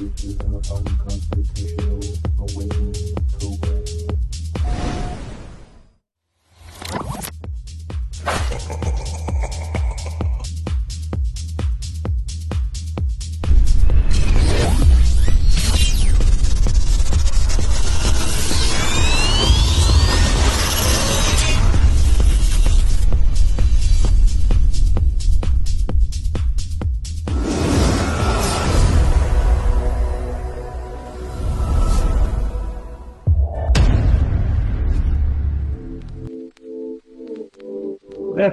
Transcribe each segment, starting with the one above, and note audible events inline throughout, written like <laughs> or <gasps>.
This is an unconstitutional awakening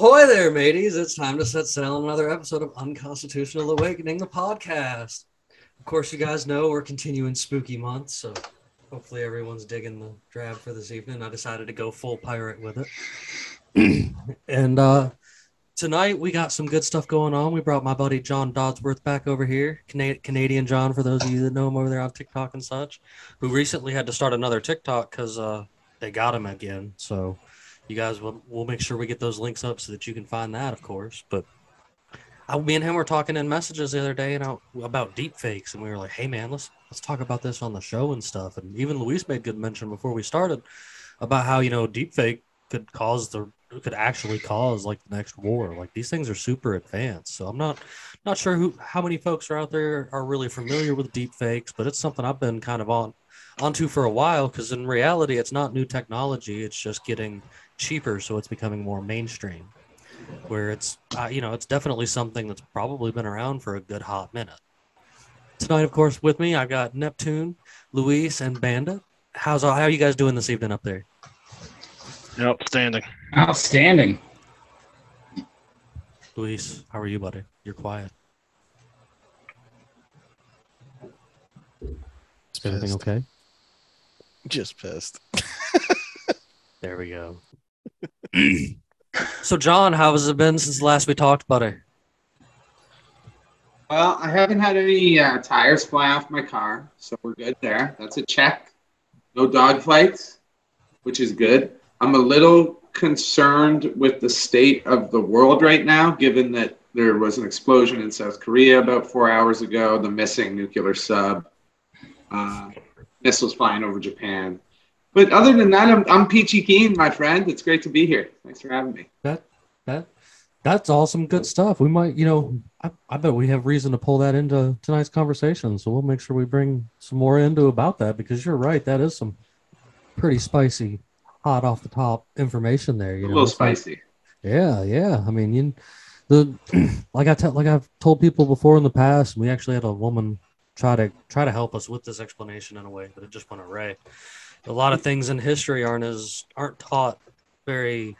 Ahoy there, mateys. It's time to set sail on another episode of Unconstitutional Awakening, the podcast. Of course, you guys know we're continuing spooky month, so hopefully everyone's digging the drab for this evening. I decided to go full pirate with it. <clears throat> and uh, tonight we got some good stuff going on. We brought my buddy John Dodsworth back over here, Cana- Canadian John, for those of you that know him over there on TikTok and such, who recently had to start another TikTok because uh, they got him again. So you guys will we'll make sure we get those links up so that you can find that, of course. But I, me and him were talking in messages the other day and I, about deep fakes, and we were like, "Hey, man, let's let's talk about this on the show and stuff." And even Luis made good mention before we started about how you know deep fake could cause the could actually cause like the next war. Like these things are super advanced, so I'm not not sure who how many folks are out there are really familiar with deep fakes, but it's something I've been kind of on onto for a while because in reality it's not new technology it's just getting cheaper so it's becoming more mainstream where it's uh, you know it's definitely something that's probably been around for a good hot minute. Tonight of course with me I've got neptune luis and bandit how's all, how are you guys doing this evening up there? Outstanding. Outstanding. luis how are you buddy? You're quiet. Is everything okay? Just pissed. <laughs> there we go <clears throat> so john how has it been since last we talked buddy Well, I haven't had any uh, tires fly off my car, so we're good there. That's a check. No dog fights, which is good. I'm a little concerned with the state of the world right now, given that there was an explosion in South Korea about four hours ago, the missing nuclear sub, uh, missiles flying over Japan. But other than that, I'm, I'm peachy keen, my friend. It's great to be here. Thanks for having me. That that that's awesome, good stuff. We might, you know, I, I bet we have reason to pull that into tonight's conversation. So we'll make sure we bring some more into about that because you're right. That is some pretty spicy, hot off the top information there. You A know, little It's like- spicy. yeah, yeah. I mean, you, the <clears throat> like I tell like I've told people before in the past. We actually had a woman try to try to help us with this explanation in a way, but it just went away. A lot of things in history aren't as aren't taught very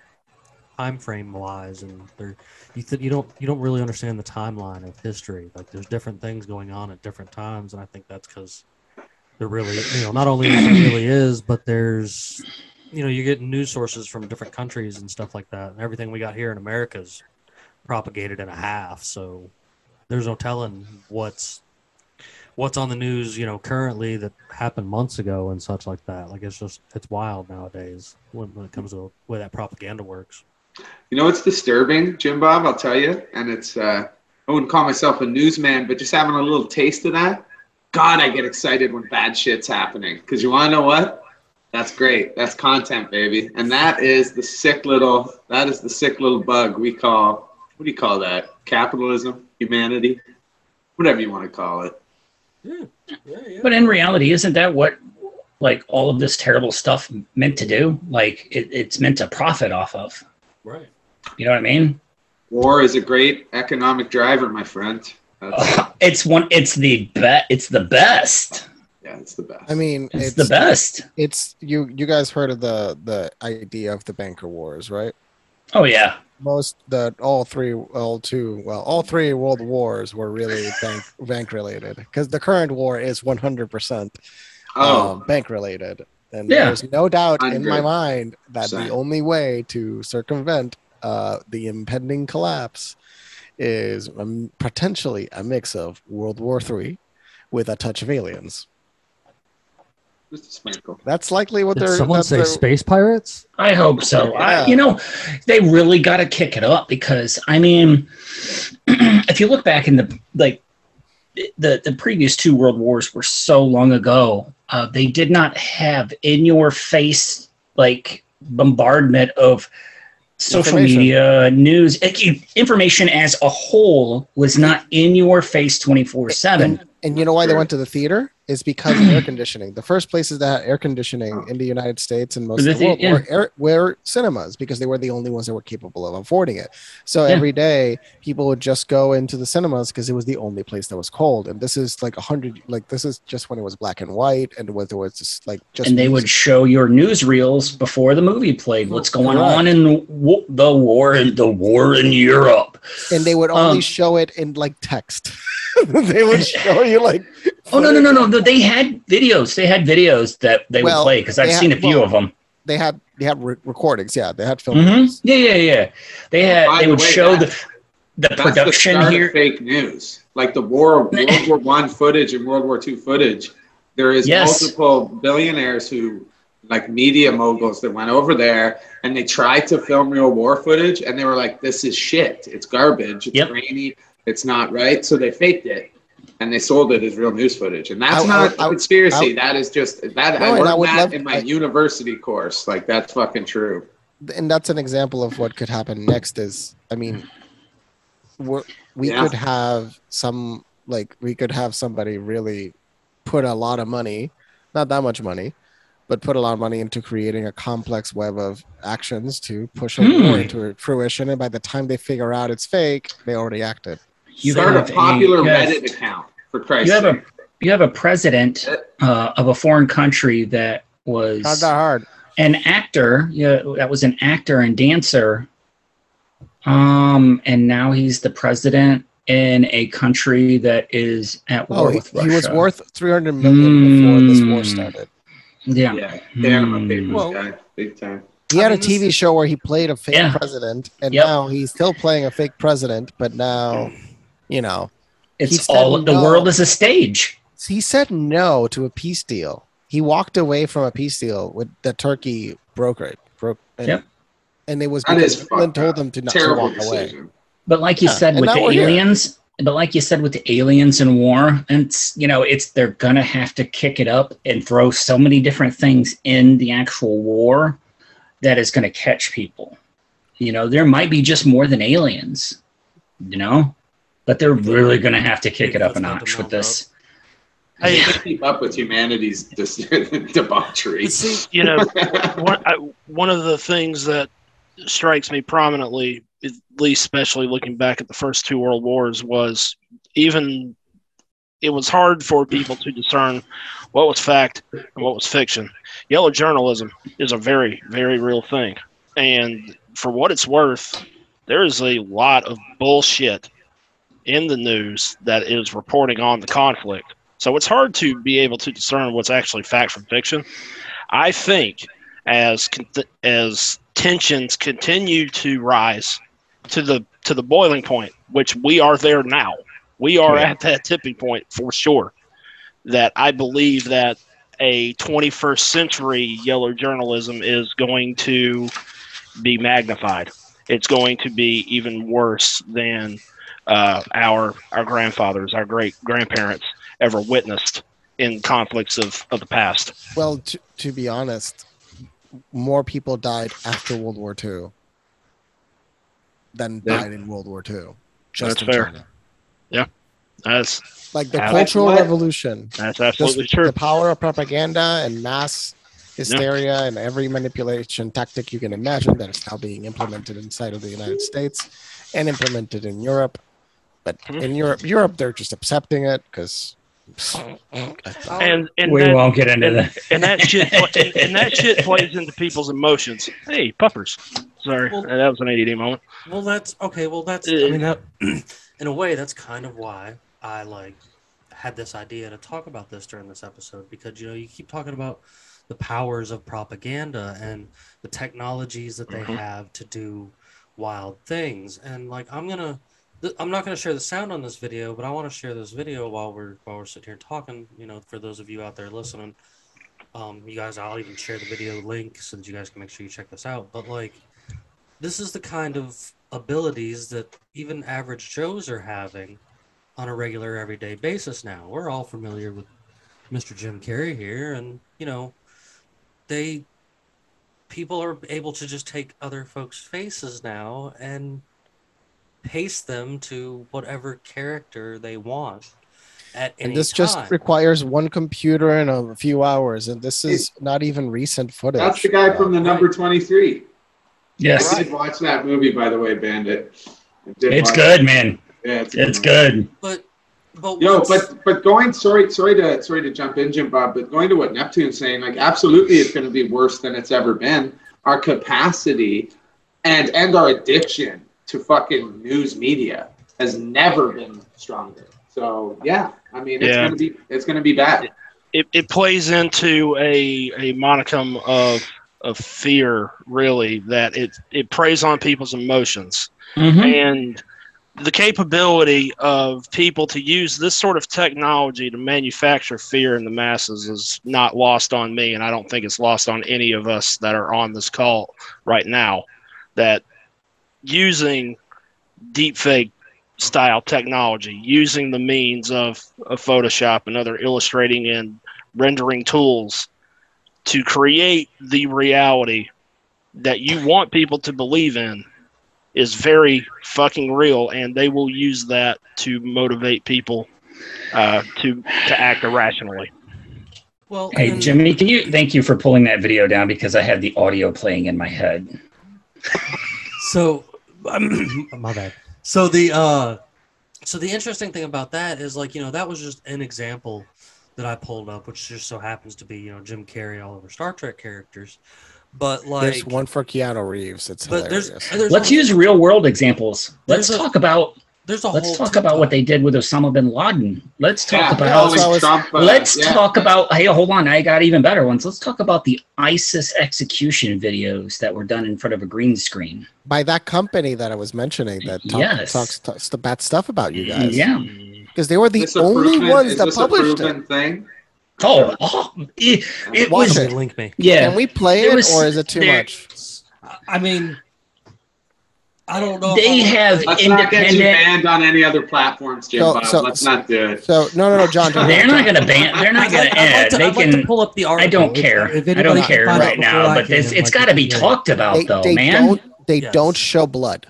time frame wise, and they're you th- you don't you don't really understand the timeline of history. Like there's different things going on at different times, and I think that's because there really you know not only really is, but there's you know, you're getting news sources from different countries and stuff like that. And everything we got here in America is propagated in a half. So there's no telling what's what's on the news, you know, currently that happened months ago and such like that. Like it's just it's wild nowadays when, when it comes to the way that propaganda works. You know it's disturbing, Jim Bob? I'll tell you, and it's uh, I wouldn't call myself a newsman, but just having a little taste of that. God, I get excited when bad shit's happening. Because you want to know what? That's great. That's content, baby. And that is the sick little. That is the sick little bug we call. What do you call that? Capitalism, humanity, whatever you want to call it. Yeah, yeah, yeah. But in reality, isn't that what like all of this terrible stuff meant to do? Like it, it's meant to profit off of. right. You know what I mean? War is a great economic driver, my friend. That's, <laughs> it's one. It's the bet. It's the best. Yeah, it's the best. I mean, It's, it's, the best. It's you. You guys heard of the the idea of the banker wars, right? Oh yeah. Most that all three, all two, well, all three world wars were really bank bank related because the current war is one hundred percent oh, um, bank related, and Yeah. there's no doubt in my mind that the only way to circumvent uh, the impending collapse is um, potentially a mix of World War Three with a touch of aliens. Just. That's likely what Did they're. someone that's say their- space pirates? I hope so. I, you know, they really got to kick it up because I mean, <clears throat> if you look back in the like the the previous two world wars were so long ago, uh, they did not have in your face like bombardment of social media news like, you- information as a whole was not in your face 24 7 And, and you know why they went to the theater? Is because of air conditioning. The first places that had air conditioning in the United States and most of the world thea- were, air, were cinemas because they were the only ones that were capable of affording it. So Yeah. every day people would just go into the cinemas because it was the only place that was cold. And this is like a hundred, like this is just when it was black and white and when there was just like just and they would show your newsreels before the movie played what's going Correct. on in w- the war in the war in Europe and they would only um, show it in like text. <laughs> they would <laughs> show you like oh no no no no no, they had videos they had videos that they Well, would play because i've they had- seen a few well, of them they had they had re- recordings. Yeah, they had film. hmm yeah yeah yeah they had By they the would way, show the the production the here fake news, like the war, World War One footage and World War Two footage. There is Yes. multiple billionaires who, like media moguls, that went over there and they tried to film real war footage, and they were like, "This is shit. It's garbage. It's Yep. grainy. It's not right." So they faked it. And they sold it as real news footage, and that's I- I not would- I a conspiracy. I- that is just that No, I learned I would that love- in my I- university course. Like that's fucking true. and that's an example of what could happen next is i mean we're, we Yeah. could have some like we could have somebody really put a lot of money not that much money but put a lot of money into creating a complex web of actions to push a Hmm. war into fruition and by the time they figure out it's fake they already acted you Start have a popular you have- Reddit account for Christ's you have a you have a president uh, of a foreign country that was not that hard an actor yeah that was an actor and dancer um and now he's the president in a country that is at war oh he, with he was worth 300 million before this war Hmm. started yeah Yeah, Panama Hmm. Papers Well- guy, big time. he had a tv show where he played a fake Yeah. president and Yep. now he's still playing a fake president but now <clears throat> you know he it's said all the world is a stage he said no to a peace deal. He walked away from a peace deal with the Turkey brokered. Broke, and, Yep. and it was That because is told them to not to Terrible walk away. but like you Yeah, said and with the we're here. aliens but like you said with the aliens in war it's you know it's they're gonna have to kick it up and throw so many different things in the actual war that is gonna catch people you know there might be just more than aliens you know but they're really gonna have to kick it up a That's about to notch with this Hey, You can't keep up with humanity's <laughs> <laughs> debauchery. See, you know, one, I, one of the things that strikes me prominently, at least especially looking back at the first two world wars, was even it was hard for people to discern what was fact and what was fiction. Yellow journalism is a very, very real thing. And for what it's worth, there is a lot of bullshit in the news that is reporting on the conflict. So it's hard to be able to discern what's actually fact from fiction. I think as as tensions continue to rise to the to the boiling point, which we are there now. We are Yeah. at that tipping point for sure. That I believe that a 21st century yellow journalism is going to be magnified. It's going to be even worse than uh, our our grandfathers, our great grandparents ever witnessed in conflicts of, of the past. Well, to, to be honest, more people died after World War II than Yeah. died in World War II. Just That's in fair. China. That's Like the Cultural What? Revolution, that's just absolutely true. the power of propaganda and mass hysteria and every manipulation tactic you can imagine that is now being implemented inside of the United States and implemented in Europe. But in Europe, Europe they're just accepting it because and and we that, won't get into that. and that shit and, and that shit plays into people's emotions. Hey, puppers. Sorry, Well- that was an ADD moment. Well, that's okay. Well, that's I Uh, mean that <clears throat> in a way that's kind of why I like had this idea to talk about this during this episode because you know you keep talking about the powers of propaganda and the technologies that they Mhm. have to do wild things and like I'm gonna th- I'm not gonna share the sound on this video but I want to share this video while we're while we're sitting here talking you know for those of you out there listening um you guys I'll even share the video link so that you guys can make sure you check this out but like this is the kind of abilities that even average Joes are having on a regular everyday basis now. We're all familiar with Mr. Jim Carrey here, and you know, they people are able to just take other folks' faces now and paste them to whatever character they want at any And this time. just requires one computer and a few hours, and this is not even recent footage. That's the guy from the number 23. Yes, I did watch that movie, by the way, Bandit. It's good, it. man. Yeah, it's, It's good. but but Yo, but but going sorry sorry to sorry to jump in, Jim Bob, but going to what Neptune's saying, like absolutely it's gonna be worse than it's ever been. Our capacity and and our addiction to fucking news media has never been stronger. So yeah, I mean it's Yeah. gonna be it's gonna be bad. It, it plays into a a monicum of of fear, really, that it it preys on people's emotions. Mhm. and the capability of people to use this sort of technology to manufacture fear in the masses is not lost on me and i don't think it's lost on any of us that are on this call right now that using deepfake style technology using the means of, of photoshop and other illustrating and rendering tools to create the reality that you want people to believe in is very fucking real, and they will use that to motivate people uh, to to act irrationally. well, Hey, and- Jimmy, can you thank you for pulling that video down because I had the audio playing in my head. So, <clears throat> my bad. So the uh, so the interesting thing about that is like you know that was just an example that I pulled up, which just so happens to be you know Jim Carrey all over Star Trek characters, but like There's one for Keanu Reeves. It's but there's, hilarious. there's Let's a, use real world examples. Let's There's a- talk about there's a let's whole talk about what they did with Osama bin Laden. Let's talk Yeah, about that's what was- Trump, uh, let's yeah. talk about hey hold on i got even better ones let's talk about the isis execution videos that were done in front of a green screen by that company that I was mentioning that talk, Yes. talks, talks the bad stuff about you guys. yeah because they were the only ones is that this published proven it. thing? oh, oh it, it was it. link me. yeah Can we play There it, was- or is it too there- much? I mean, I don't know. they I- have Let's not get you independent banned on any other platforms, Jim So- Bob. so- Let's not do it. So no, no, no, John. John they're not gonna ban they're not gonna like- like add to- they I'd like to can pull up the i don't care if i don't care right now I but can, it's, like, it's got to be yeah. talked about They, though they man don't. They Yes. don't show blood.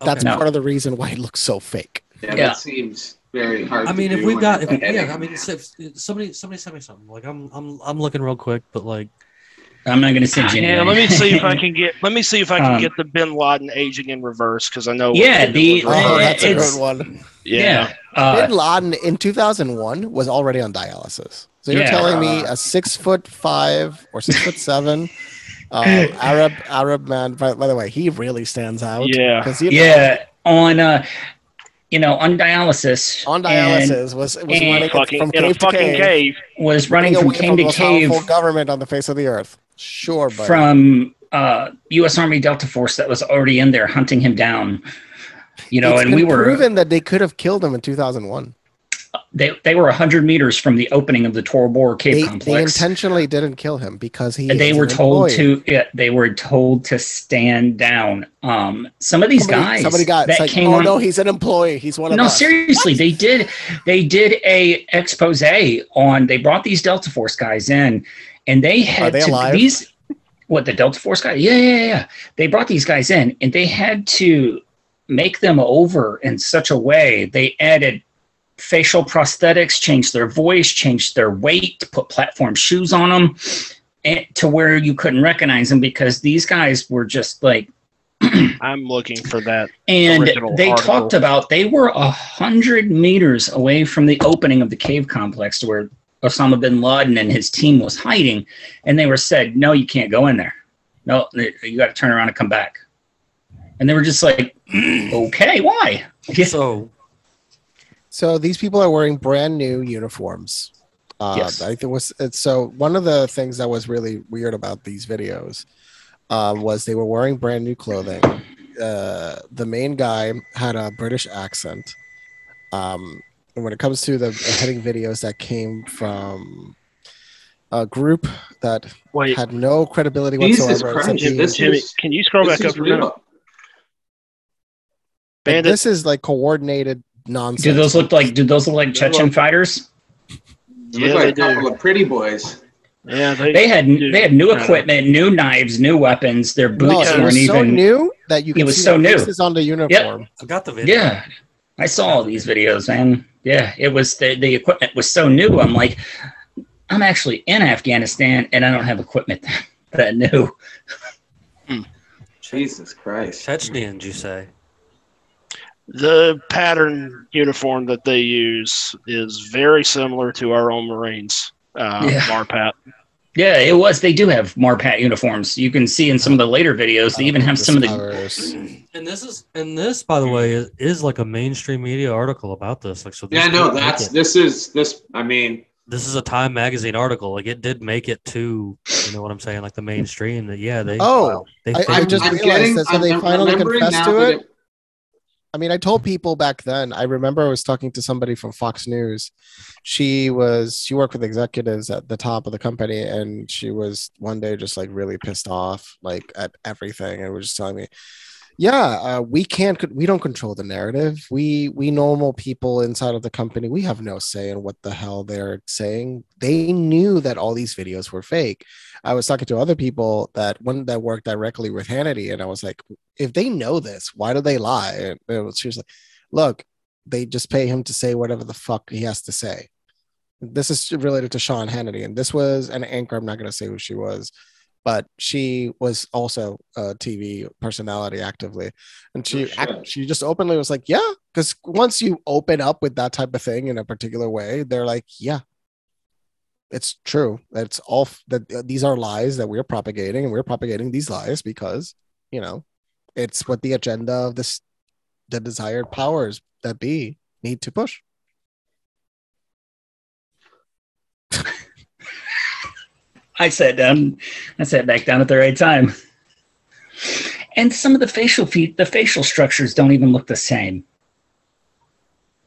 That's Okay. No. part of the reason why it looks so fake. Yeah, Yeah. that seems very hard. I mean, to if we've got, if, yeah, I mean, if, if somebody, somebody send me something. Like I'm, I'm, I'm looking real quick, but like, i'm not gonna send you Yeah, anything. let me see if I can get. Let me see if I can Um, get the Bin Laden aging in reverse because I know. Yeah, the- Oh, that's a good one. yeah. uh, Bin Laden in 2001 was already on dialysis. So you're Yeah. telling me a six foot five or six foot seven um, <laughs> Arab Arab man? By, by the way, he really stands out. Yeah. 'Cause, you know, yeah on uh you know on dialysis on and dialysis was was running Fucking from in a cave to fucking cave, cave. was running from cave the to cave powerful government on the face of the earth. Sure, but from uh u.s army delta force that was already in there hunting him down you know it's and we were proven that they could have killed him in 2001. they, they were 100 meters from the opening of the Tora Bora cave They, they intentionally didn't kill him because he. They were told employee. to yeah, they were told to stand down um some of these somebody, guys Somebody got that like, came oh on no, he's an employee. He's one of no us. seriously they did they did a expose on they brought these delta force guys in and they had they to alive? these what the delta force guy yeah yeah yeah they brought these guys in and they had to make them over in such a way they added facial prosthetics changed their voice changed their weight put platform shoes on them and to where you couldn't recognize them because these guys were just like <clears throat> I'm looking for that. and they article. talked about they were a hundred meters away from the opening of the cave complex to where Osama bin Laden and his team was hiding, and they were said, "No, you can't go in there. No, you got to turn around and come back." And they were just like, <clears throat> "Okay, why?" Yeah. <laughs> So So these people are wearing brand new uniforms. Uh, Yes. I think it was it's, so. One of the things that was really weird about these videos um, was they were wearing brand new clothing. Uh, the main guy had a British accent. Um, and when it comes to the heading videos that came from a group that Wait, had no credibility Jesus whatsoever, Christ, being- this Jimmy, is- can you scroll This back up for a minute? Bandit, this is like coordinated nonsense. Do those look like? Do those look like Chechen look- fighters? They Yeah, look like they a do. couple of pretty boys. yeah, they, They had do. they had new equipment, new knives, new weapons. Their boots it weren't was so even. new that you It was see so the new. faces on the uniform. I've got the video. Yeah, I saw all these videos, man. Yeah, it was the the equipment was so new. I'm like, I'm actually in Afghanistan and I don't have equipment <laughs> that new. Jesus Christ. Chechnyan, you say? the pattern uniform that they use is very similar to our own Marines. Uh, Yeah. Marpat. Yeah, it was. They do have Marpat uniforms. You can see in some of the later videos. They even have some of the. Discovers. <clears throat> And this is and this, by the way, is, is like a mainstream media article about this. Like so. Yeah, no, that's it. this is this. I mean, this is a Time magazine article. Like it did make it to you know what I'm saying, like the mainstream. That yeah, they Oh, they I- I filmed just it. realized that, so they I'm finally confessed to that it? I mean, I told people back then. I remember I was talking to somebody from Fox News. She was she worked with executives at the top of the company, and she was one day just like really pissed off, like at everything, and was just telling me, "Yeah, uh, we can't. We don't control the narrative. We we normal people inside of the company, we have no say in what the hell they're saying. They knew that all these videos were fake. I was talking to other people that one that worked directly with Hannity, and I was like, if they know this, why do they lie? And it was, she was like, look, they just pay him to say whatever the fuck he has to say. This is related to Sean Hannity, and this was an anchor. I'm not going to say who she was, but she was also a TV personality actively, and she shit. act, she just openly was like, yeah, because once you open up with that type of thing in a particular way, they're like, yeah, it's true. That's all f- that uh, these are lies that we're propagating, and we're propagating these lies because you know it's what the agenda of this the desired powers that be need to push. I sat down. I sat back down at the right time. And some of the facial feet, the facial structures don't even look the same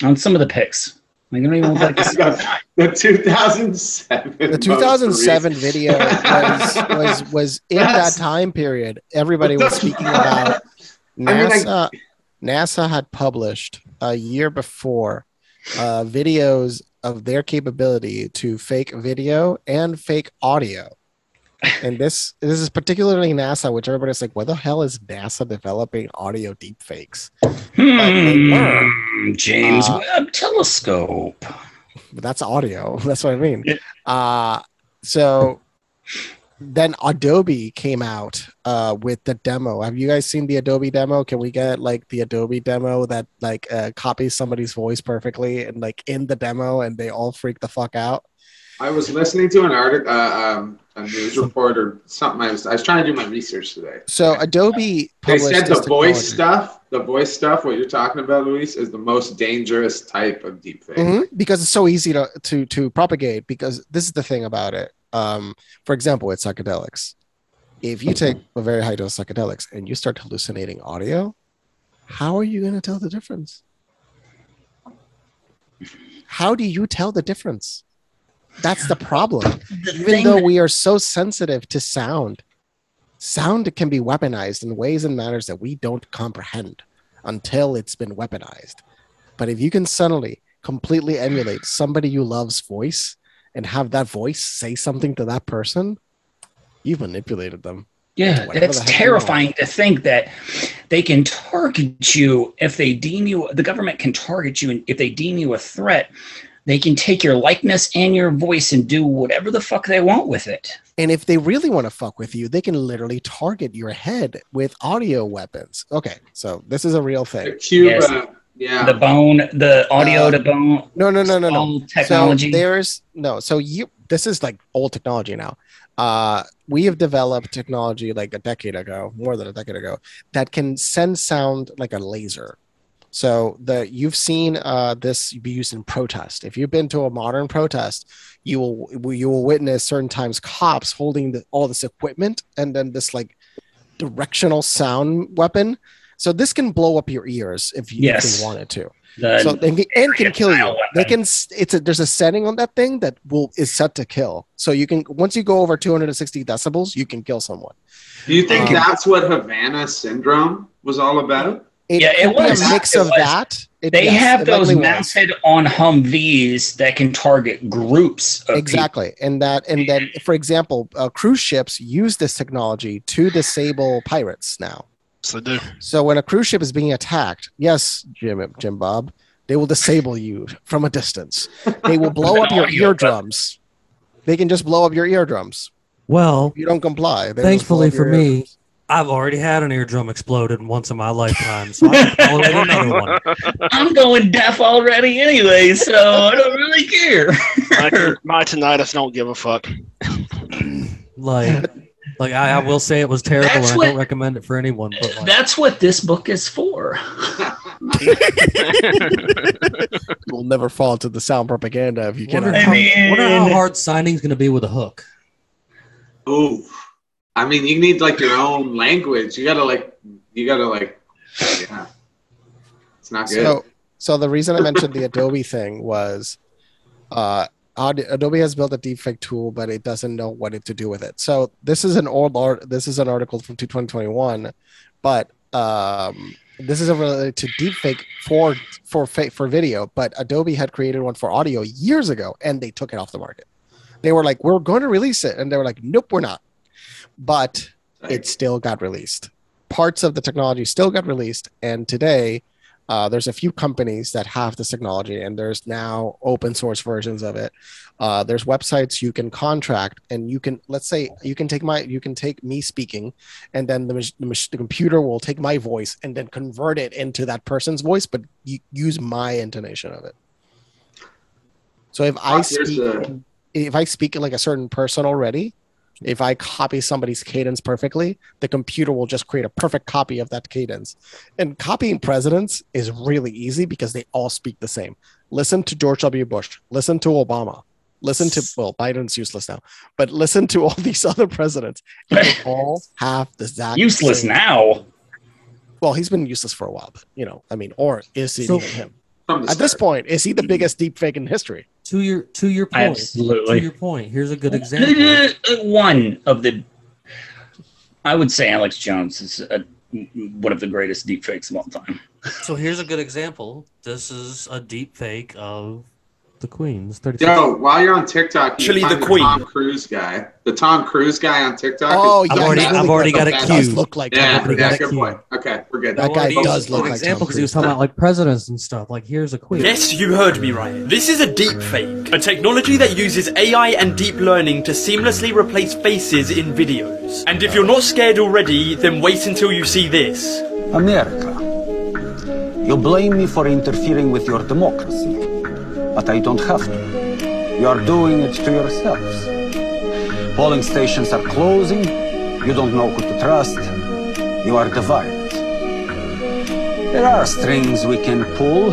on some of the pics. Like, they don't even look like <laughs> the the 2007. The 2007 video was was was in that time period. Everybody was speaking about <laughs> mean, like- NASA. NASA had published a year before uh, videos of their capability to fake video and fake audio. And <laughs> this this is particularly NASA, which everybody's like, "What the hell is NASA developing audio deepfakes?" Hmm, James Uh, Webb Telescope. But that's audio. <laughs> That's what I mean. Yeah. Uh, so then Adobe came out uh, with the demo. Have you guys seen the Adobe demo? Can we get like the Adobe demo that like uh, copies somebody's voice perfectly and like in the demo and they all freak the fuck out? I was listening to an article, uh, um, a news report or something. I was I was trying to do my research today. So Adobe They said the voice stuff, the voice stuff, what you're talking about, Luis, is the most dangerous type of deepfake. Mhm, because it's so easy to to to propagate. Because this is the thing about it. Um, for example, with psychedelics, if you take a very high dose of psychedelics and you start hallucinating audio, how are you going to tell the difference? How do you tell the difference? That's the problem. The Even though that- we are so sensitive to sound, sound can be weaponized in ways and manners that we don't comprehend until it's been weaponized. But if you can suddenly completely emulate somebody you love's voice and have that voice say something to that person, you've manipulated them. Yeah, Whatever it's the heck you terrifying to think that they can target you if they deem you, the government can target you and if they deem you a threat they can take your likeness and your voice and do whatever the fuck they want with it. And if they really want to fuck with you, they can literally target your head with audio weapons. Okay, so this is a real thing. Cuba, yeah. The bone, the audio Uh, to bone, No, no, no, no, no. technology. So there's no. So you. This is like old technology now. Uh, we have developed technology like a decade ago, more than a decade ago, that can send sound like a laser. So the you've seen uh, this be used in protest. If you've been to a modern protest, you will you will witness certain times cops holding the, all this equipment and then this like directional sound weapon. So this can blow up your ears if you, if Yes. you wanted to the, so they can, and can kill you. style They can. It's a there's a setting on that thing that will is set to kill. So you can once you go over 260 decibels, you can kill someone. Do you think Um, that's what Havana syndrome was all about? It Yeah, it was. a mix of was. that. It- they yes, have those likely was. mounted on Humvees that can target groups of people. Exactly, and that and then for example, uh, cruise ships use this technology to disable pirates now. So they do. So when a cruise ship is being attacked, yes, Jim, Jim Bob, they will disable you from a distance. They will blow <laughs> up your eardrums. They can just blow up your eardrums. Well, If you don't comply. they will just blow thankfully for me, eardrums. I've already had an eardrum exploded once in my lifetime, so I can <laughs> another one. I'm going deaf already anyway, so I don't really care. My, my tinnitus don't give a fuck. Like, <laughs> like I, I will say it was terrible, That's and I don't recommend it for anyone. But like, That's what this book is for. <laughs> You'll never fall into the sound propaganda if you wonder, cannot. how, I mean- wonder how hard signing's going to be with a hook. Ooh. I mean, you need like your own language. You gotta like, you gotta like, yeah. It's not good. So, so the reason I mentioned the Adobe thing was, uh, Ad- Adobe has built a deepfake tool, but it doesn't know what it to do with it. So this is an old art. This is an article from 2021, but um, this is related to deepfake for for for video. But Adobe had created one for audio years ago, and they took it off the market. They were like, "We're going to release it," and they were like, "Nope, we're not." But it still got released. Parts of the technology still got released, and today uh, there's a few companies that have this technology, and there's now open source versions of it. Uh, there's websites you can contract, and you can let's say you can take my you can take me speaking, and then the, the, the computer will take my voice and then convert it into that person's voice, but you use my intonation of it. So if I speak, a- if I speak like a certain person already, if I copy somebody's cadence perfectly, the computer will just create a perfect copy of that cadence. And copying presidents is really easy because they all speak the same. Listen to George W. Bush. Listen to Obama. Listen to well, Biden's useless now, but listen to all <laughs> these other presidents. They <laughs> all have the exact Useless same- now. Well, he's been useless for a while, but you know, I mean, or is it So- him? At this point, is he the mm. biggest deepfake in history? To your to your point. Absolutely. To your point. Here's a good uh, example. Uh, one of the, I would say Alex Jones is a, one of the greatest deepfakes of all time. So here's a good example. This is a deep fake of the Queen's 36. Yo, while you're on TikTok, you Actually, find the the, Queen. Tom Cruise guy. The Tom Cruise guy on TikTok. Oh, is- I've yeah, already- he's I've already got it That does look like Yeah, Tom I've already Cruise. got yeah, good point. Okay, we're good. That guy does he's look like example Tom because he was talking about like presidents and stuff. Like here's a queen. Yes, you heard me right. This is a deep fake, a technology that uses AI and deep learning to seamlessly replace faces in videos. And if you're not scared already, then wait until you see this. America. You blame me for interfering with your democracy, but I don't have to. You are doing it to yourselves. Polling stations are closing. You don't know who to trust. You are divided. There are strings we can pull,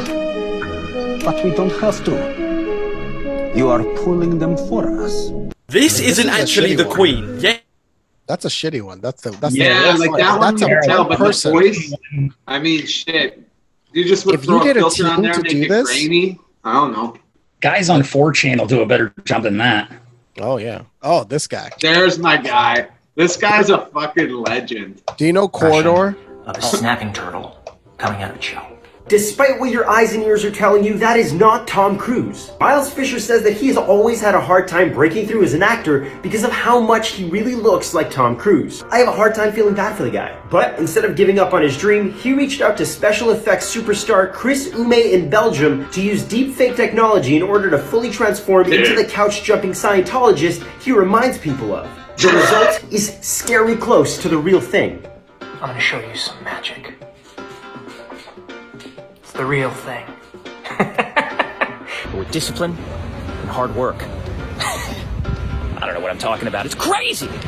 but we don't have to. You are pulling them for us. This This isn't is actually the one. queen. Yeah, That's a shitty one. That's the that's Yeah, the, like one. that one that's a can tell, one but the person. voice. I mean, shit. You just would If throw you a get a filter on there to and make do it this- grainy. I don't know. Guys on 4chan will do a better job than that. Oh yeah. Oh, this guy. There's my guy. This guy's a fucking legend. Do you know Corridor? of a snapping turtle coming out of its shell. Despite what your eyes and ears are telling you, that is not Tom Cruise. Miles Fisher says that he has always had a hard time breaking through as an actor because of how much he really looks like Tom Cruise. I have a hard time feeling bad for the guy. But instead of giving up on his dream, he reached out to special effects superstar Chris Ume in Belgium to use deepfake technology in order to fully transform into the couch jumping Scientologist he reminds people of. The result is scary close to the real thing. I'm gonna show you some magic. It's the real thing. <laughs> With discipline and hard work. <laughs> I don't know what I'm talking about. It's crazy! <laughs>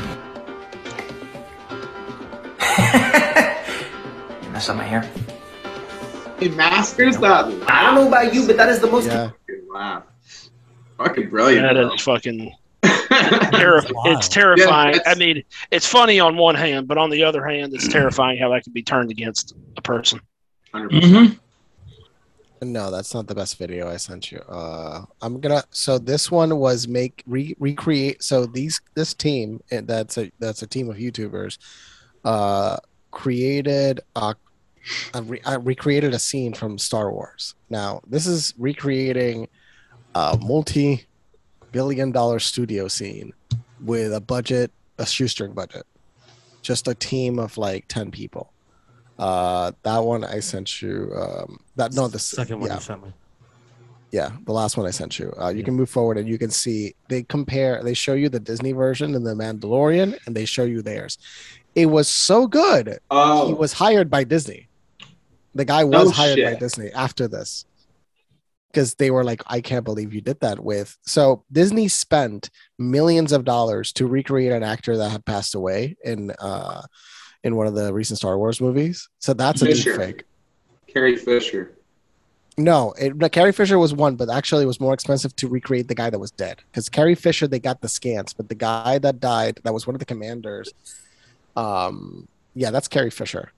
You mess up my hair? He masters that. I don't know about you, but that is the most Yeah. Fucking laugh. Fucking brilliant. That bro. is fucking. Terri- It's terrifying. Yeah, I mean, it's funny on one hand, but on the other hand, it's <clears throat> terrifying how that can be turned against a person. 100%. Mm-hmm. No, that's not the best video I sent you. Uh, I'm gonna. So this one was make re, recreate. So these this team eh, that's a that's a team of YouTubers, uh, created a, a re, uh, recreated a scene from Star Wars. Now this is recreating a multi-billion dollar studio scene with a budget, a shoestring budget, just a team of like ten people. Uh, that one I sent you. Um, that no, the Second one yeah, you sent me. yeah, the last one I sent you. Uh, you can move forward and you can see they compare. They show you the Disney version and the Mandalorian, and they show you theirs. It was so good. Oh. He was hired by Disney. The guy was No hired by. Disney after this because they were like, "I can't believe you did that." With so Disney spent millions of dollars to recreate an actor that had passed away in uh, in one of the recent Star Wars movies. So that's a deep fake. Carrie Fisher. No, it, no, Carrie Fisher was one, but actually it was more expensive to recreate the guy that was dead. Because Carrie Fisher, they got the scans, but the guy that died, that was one of the commanders. Um, yeah, that's Carrie Fisher.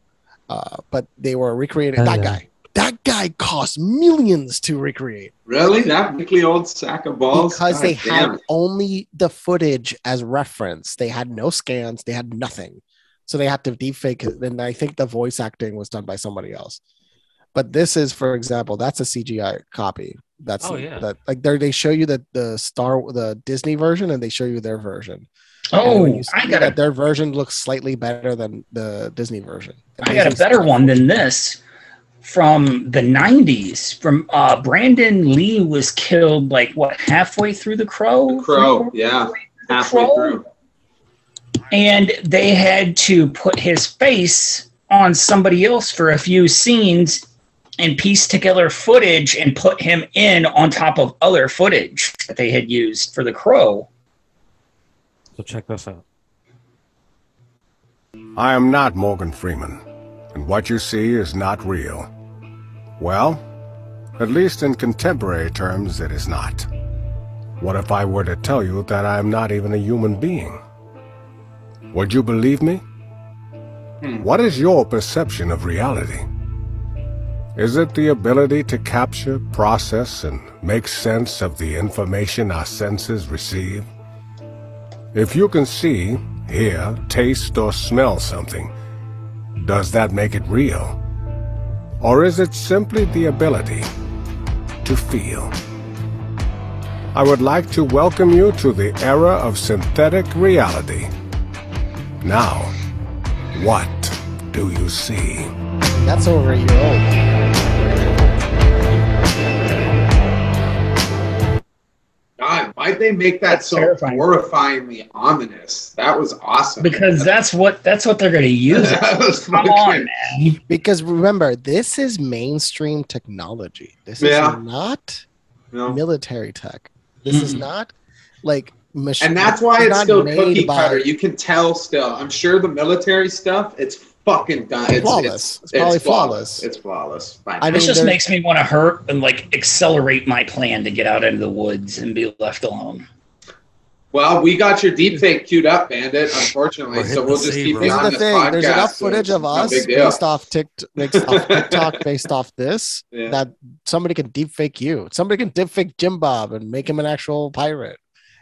Uh, but they were recreating Oh, that yeah. guy. That guy cost millions to recreate Really? That weekly old sack of balls? because God they damn had only the footage as reference. They had no scans. They had nothing, so they had to deepfake it. And I think the voice acting was done by somebody else. But this is, for example, that's a CGI copy. That's Oh, yeah. that like they they show you the the Star the Disney version and they show you their version. Oh, I got that their version looks slightly better than the Disney version. I got a better one than this from the 90s. From uh, Brandon Lee was killed like what halfway through The Crow. The Crow, yeah. Halfway Crow? through. And they had to put his face on somebody else for a few scenes and piece together footage and put him in on top of other footage that they had used for the crow So check this out. I am not Morgan Freeman, and what you see is not real. Well, at least in contemporary terms, it is not. What if I were to tell you that I am not even a human being? Would you believe me? Hmm. What is your perception of reality? Is it the ability to capture, process, and make sense of the information our senses receive? If you can see, hear, taste, or smell something, does that make it real? Or is it simply the ability to feel? I would like to welcome you to the era of synthetic reality. Now, what do you see? That's over a year old. God, why'd they make that so terrifying. horrifyingly ominous? That was awesome. because that's what that's what they're going to use <laughs> that was come fucking- on man Because remember, this is mainstream technology. This Yeah. is not No. military tech. This is not like machine. And that's why it's not still made cookie by- cutter. You can tell still. I'm sure the military stuff, it's fucking done. It's Flawless. It's, It's probably flawless. flawless. It's flawless. Fine. I this mean, just there- makes me want to hurt and like accelerate my plan to get out into the woods and be left alone well, we got your deep fake queued up, Bandit, unfortunately. So we'll just keep bro. you Here's on the this thing. podcast. There's enough so footage it's of us big based off Tikt- based off <laughs> TikTok, based off this, Yeah. that somebody can deepfake you. Somebody can deepfake Jim Bob and make him an actual pirate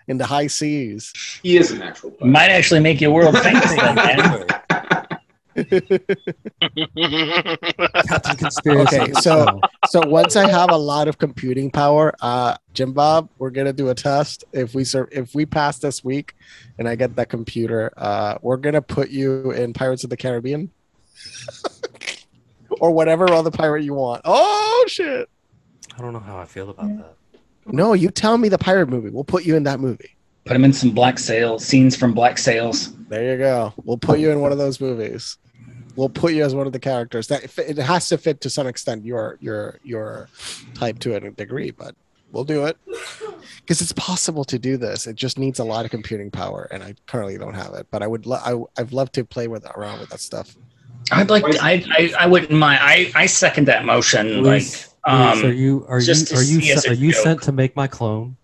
in the hhigh seas. He is an actual player. might actually make you world famous then <laughs> man Captain <laughs> Conspiracy. Okay, so so once I have a lot of computing power, uh, Jim Bob, we're gonna do a test. If we serve, if we pass this week, and I get that computer, uh, we're gonna put you in Pirates of the Caribbean, <laughs> or whatever other pirate you want. Oh shit! I don't know how I feel about that. No, you tell me the pirate movie. We'll put you in that movie. Put him in some black sails, scenes from Black Sails. There you go. We'll put you in one of those movies. We'll put you as one of the characters. That it has to fit to some extent your your your type to a degree, but we'll do it because it's possible to do this. It just needs a lot of computing power, and I currently don't have it. But I would lo- I I've loved to play with around with that stuff. I'd like. To, I, I I wouldn't mind. I I second that motion. Luis, like, um, Luis, are you are you are you see as se- a are you sent to make my clone?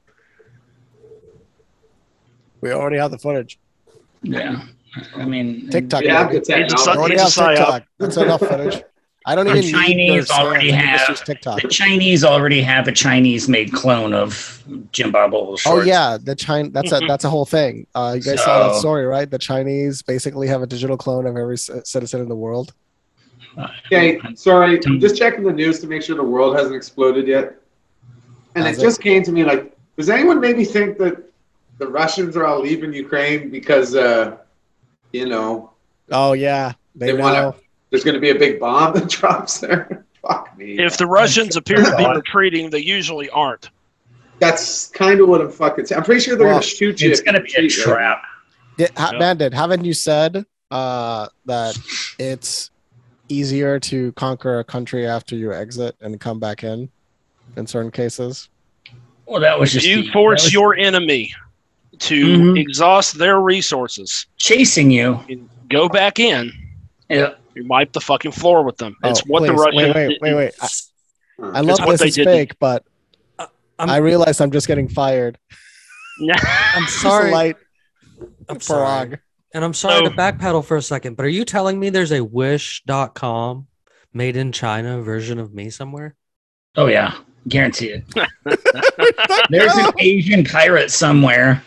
We already have the footage. Yeah. I mean, TikTok. We have baby. the. We already a have. TikTok. That's enough footage. I don't The even Chinese their already stands. I can just have TikTok. the Chinese already have a Chinese-made clone of Jim Bob Oval Oh yeah, the China. That's a Mhm. that's a whole thing. Uh, you guys saw that story, right? The Chinese basically have a digital clone of every c- citizen in the world. Okay, sorry, I'm just checking the news to make sure the world hasn't exploded yet. And Has it it? just came to me like, does anyone maybe think that the Russians are all leaving Ukraine because, uh, you know, Oh yeah, they, they want to? There's going to be a big bomb that <laughs> drops there. Fuck me. if the Russians appear to be retreating, they usually aren't. That's kind of what I'm fucking saying. I'm pretty sure they're Well, going to shoot you. It's gonna be a retreat, right? trap. Did, ha- Yeah. Bandit, haven't you said uh, that it's easier to conquer a country after you exit and come back in, in certain cases? Well, that was just you the- force was your enemy to Mhm. exhaust their resources, chasing you. and go back in, Yeah. you wipe the fucking floor with them. It's Oh, what the please, Russians. Wait, wait, wait, wait. I, I love this. they It's did. fake, but I'm- I realize I'm just getting fired. I'm Just a sorry. light <laughs> I'm sorry. Frog. And I'm sorry So- to backpedal for a second, but are you telling me there's a wish.com made in China version of me somewhere? Oh yeah, guarantee it. <laughs> There's an Asian pirate somewhere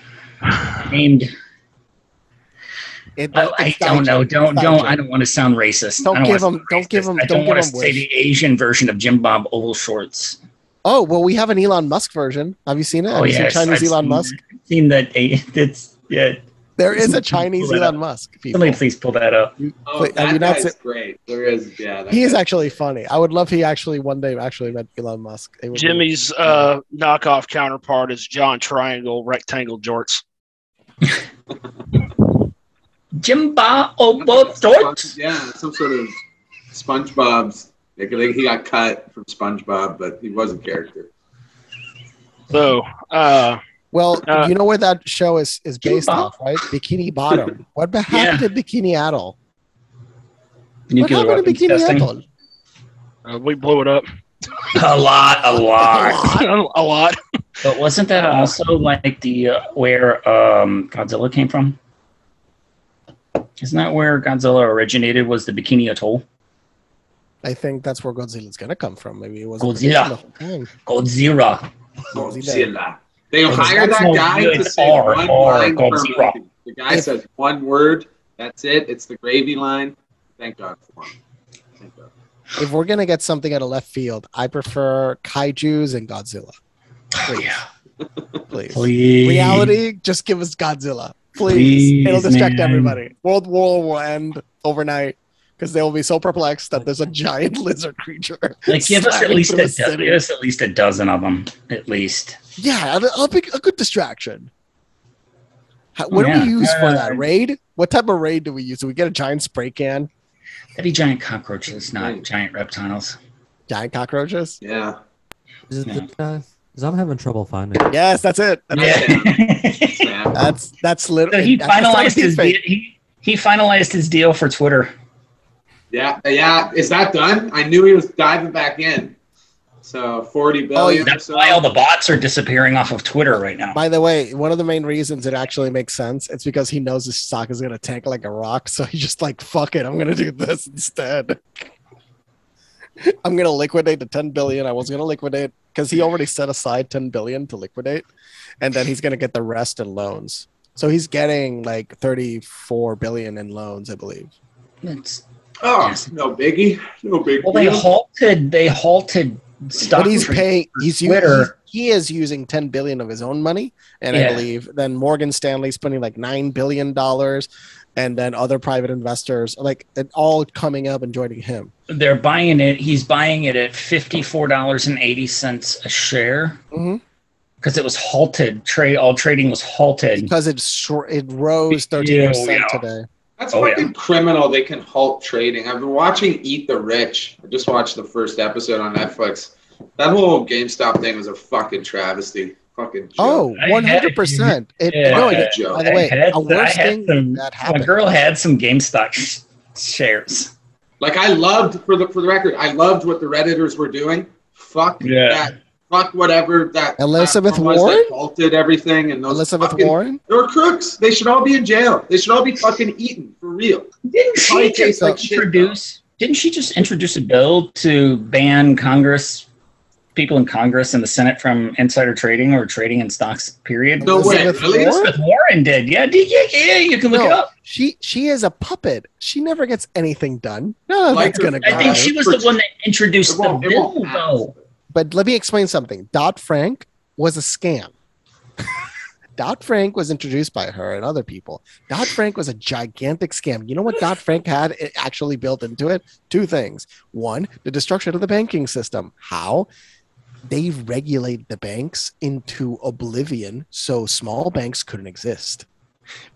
named. It- oh, I, I don't know. Don't It's don't. I don't want to sound racist. Don't don't give wanna don't give them. I don't don't give want to say wish. the Asian version of Jim Bob Oval Shorts. Oh well, we have an Elon Musk version. Have you seen it? Have Oh you yeah, seen Chinese I've Elon seen- Musk? Seen that? It's <laughs> yeah. There is a Chinese Elon. Musk. People. Somebody please pull that up. Oh, Wait, have that you not guy's seen- great. There is, yeah. He is guy- actually funny. I would love he actually one day actually met Elon Musk. It would be- Jimmy's uh, knockoff counterpart is John Triangle Rectangle Jorts. Jimba Bob Oval Shorts. Yeah, some sort of SpongeBob's. Like, like he got cut from SpongeBob, but he was a character. So, uh, Well, Uh, you know where that show is is based Bob? off, right? Bikini Bottom. What happened to Bikini Atoll? What happened to Bikini testing. Atoll? uh, we blew it up <laughs> A lot, a lot. <laughs> <laughs> a lot. But wasn't that Uh, also like the uh, where um, Godzilla came from? Isn't that where Godzilla originated? Was the Bikini Atoll? I think that's where Godzilla's gonna come from. Maybe it was Godzilla. Godzilla. Godzilla. They Yes, hire that guy to say R, one R, line Godzilla. permanently. The guy If- says one word. That's it. It's the gravy line. Thank God for him. Thank God. If we're gonna get something out of left field, I prefer kaiju's and Godzilla. Oh, Please, yeah. please. Please. Reality, just give us Godzilla, please. Please, It'll distract man. everybody. World War will end overnight because they will be so perplexed that there's a giant <laughs> lizard creature. Like give us at least a do- give us at least a dozen of them, at least. Yeah, a, a big, a good distraction. How, what Yeah. do we use for Uh, that raid? What type of raid do we use? Do we get a giant spray can? That'd be giant cockroaches, not giant reptiles. Giant cockroaches? Yeah. Is it Yeah. the guy? Because I'm having trouble finding it. Yes, that's it. That's it. Yeah. <laughs> That's that's so literally. he that's finalized his deal, he, he finalized his deal for Twitter. Yeah, yeah. Is that done? I knew he was diving back in. So forty oh, billion. or That's so. why all the bots are disappearing off of Twitter right now. By the way, one of the main reasons it actually makes sense, it's because he knows his stock is gonna tank like a rock. So he's just like, fuck it, I'm gonna do this <laughs> instead. I'm gonna liquidate the 10 billion I was gonna liquidate because he already set aside 10 billion to liquidate, and then he's gonna get the rest in loans. So he's getting like 34 billion in loans, I believe. It's, Oh, no biggie. No biggie. well, they halted. They halted stock. but he's paying. He's Twitter. using. He is using 10 billion of his own money, and I believe then Morgan Stanley spending like nine billion dollars, and then other private investors like it all coming up and joining him. They're buying it. He's buying it at fifty-four dollars and eighty cents a share Mhm. because it was halted. Trade all trading was halted. because it shor- it rose 13 percent Yeah. today. That's Oh, fucking criminal. They can halt trading. I've been watching Eat the Rich. I just watched the first episode on Netflix. That whole GameStop thing was a fucking travesty. Fucking joke. Oh, 100 percent. It Yeah, no, Fucking it, joke. by the way, had, a worse I had thing some, that my girl had some GameStop shares. Like I loved for the for the record, I loved what the redditors were doing. Fuck Yeah. that. Fuck whatever that Elizabeth platform was that Warren? halted everything and those Elizabeth fucking, Warren. They were crooks. They should all be in jail. They should all be fucking eaten for real. Didn't she just like shit, introduce? Didn't she just introduce a bill to ban Congress, people in Congress and the Senate from insider trading or trading in stocks? Period. No way, Elizabeth really? Warren? Elizabeth Warren did. Yeah, did, yeah, yeah. You can look No. it up. She she is a puppet. She never gets anything done. No, Like that's her- gonna I go. think she was the one that introduced It the bill, though. But let me explain something. Dodd Frank was a scam. <laughs> Dodd Frank was introduced by her and other people. Dodd Frank was a gigantic scam. You know what Dodd Frank had actually built into it? Two things. One, the destruction of the banking system. How? They regulate the banks into oblivion so small banks couldn't exist,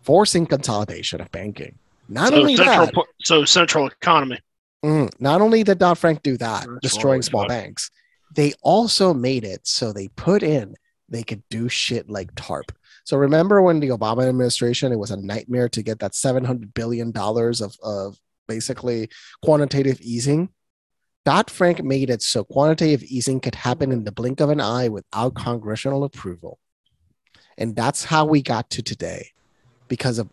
forcing consolidation of banking. Not so only central, that, so central economy. Mm, not only did Dodd Frank do that, That's destroying small banks, they also made it so they put in they could do shit like TARP. So remember when the Obama administration, it was a nightmare to get that seven hundred billion dollars of of basically quantitative easing. Dodd Frank made it so quantitative easing could happen in the blink of an eye without congressional approval, and that's how we got to today, because of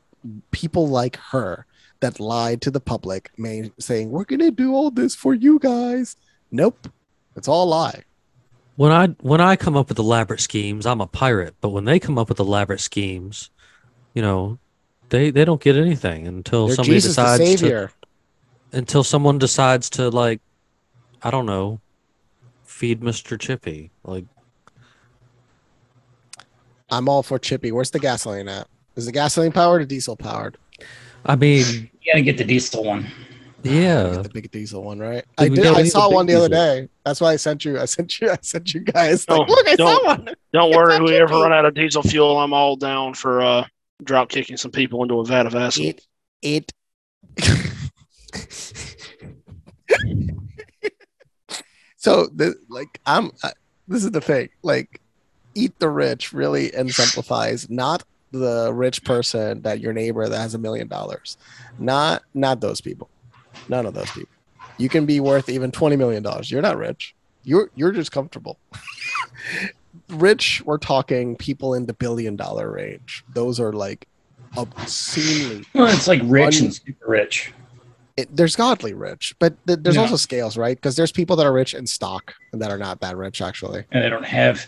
people like her that lied to the public, saying we're gonna do all this for you guys. Nope, it's all a lie. When I when I come up with elaborate schemes, I'm a pirate. But when they come up with elaborate schemes, you know, they they don't get anything until They're somebody Jesus decides to, until someone decides to like, I don't know, feed Mister Chippy. Like, I'm all for Chippy. Where's the gasoline at? Is the gasoline powered or diesel powered? I mean, You gotta get the diesel one. Yeah, the big diesel one, right? Dude, I did. I saw one the other day. That's why I sent you. I <laughs> sent you. I sent you guys. Like, Don't- look, I saw one. <laughs> Don't worry, we ever run out of diesel fuel, I'm all down for uh, drop kicking some people into a vat of acid. It it. <laughs> so the like I'm. Uh, this is the thing. Like, eat the rich really exemplifies not the rich person that your neighbor that has a million dollars, not not those people, none of those people. You can be worth even twenty million dollars. You're not rich. You're you're just comfortable. <laughs> rich, we're talking people in the billion dollar range. Those are like obscenely <laughs> Well, it's like rich Un- and super rich. it, there's godly rich, but th- there's Yeah. also scales, right? Because there's people that are rich in stock and that are not that rich, actually. and they don't have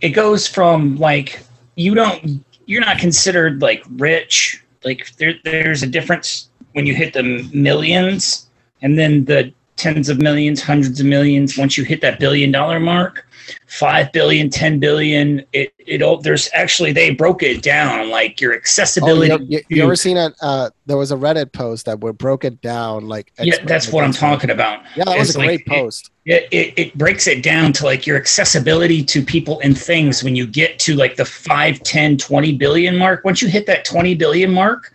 it goes from like you don't you're not considered like rich like there there's a difference when you hit the millions and then the tens of millions hundreds of millions once you hit that billion dollar mark 5 billion 10 billion it it all there's actually they broke it down like your Oh, accessibility you, you, you ever seen it? Uh, there was a Reddit post that would broke it down, like yeah that's what i'm talking about Yeah, that was It's a great it- post. it, it, it breaks it down to like your accessibility to people and things when you get to like the 5 10 20 billion mark once you hit that 20 billion mark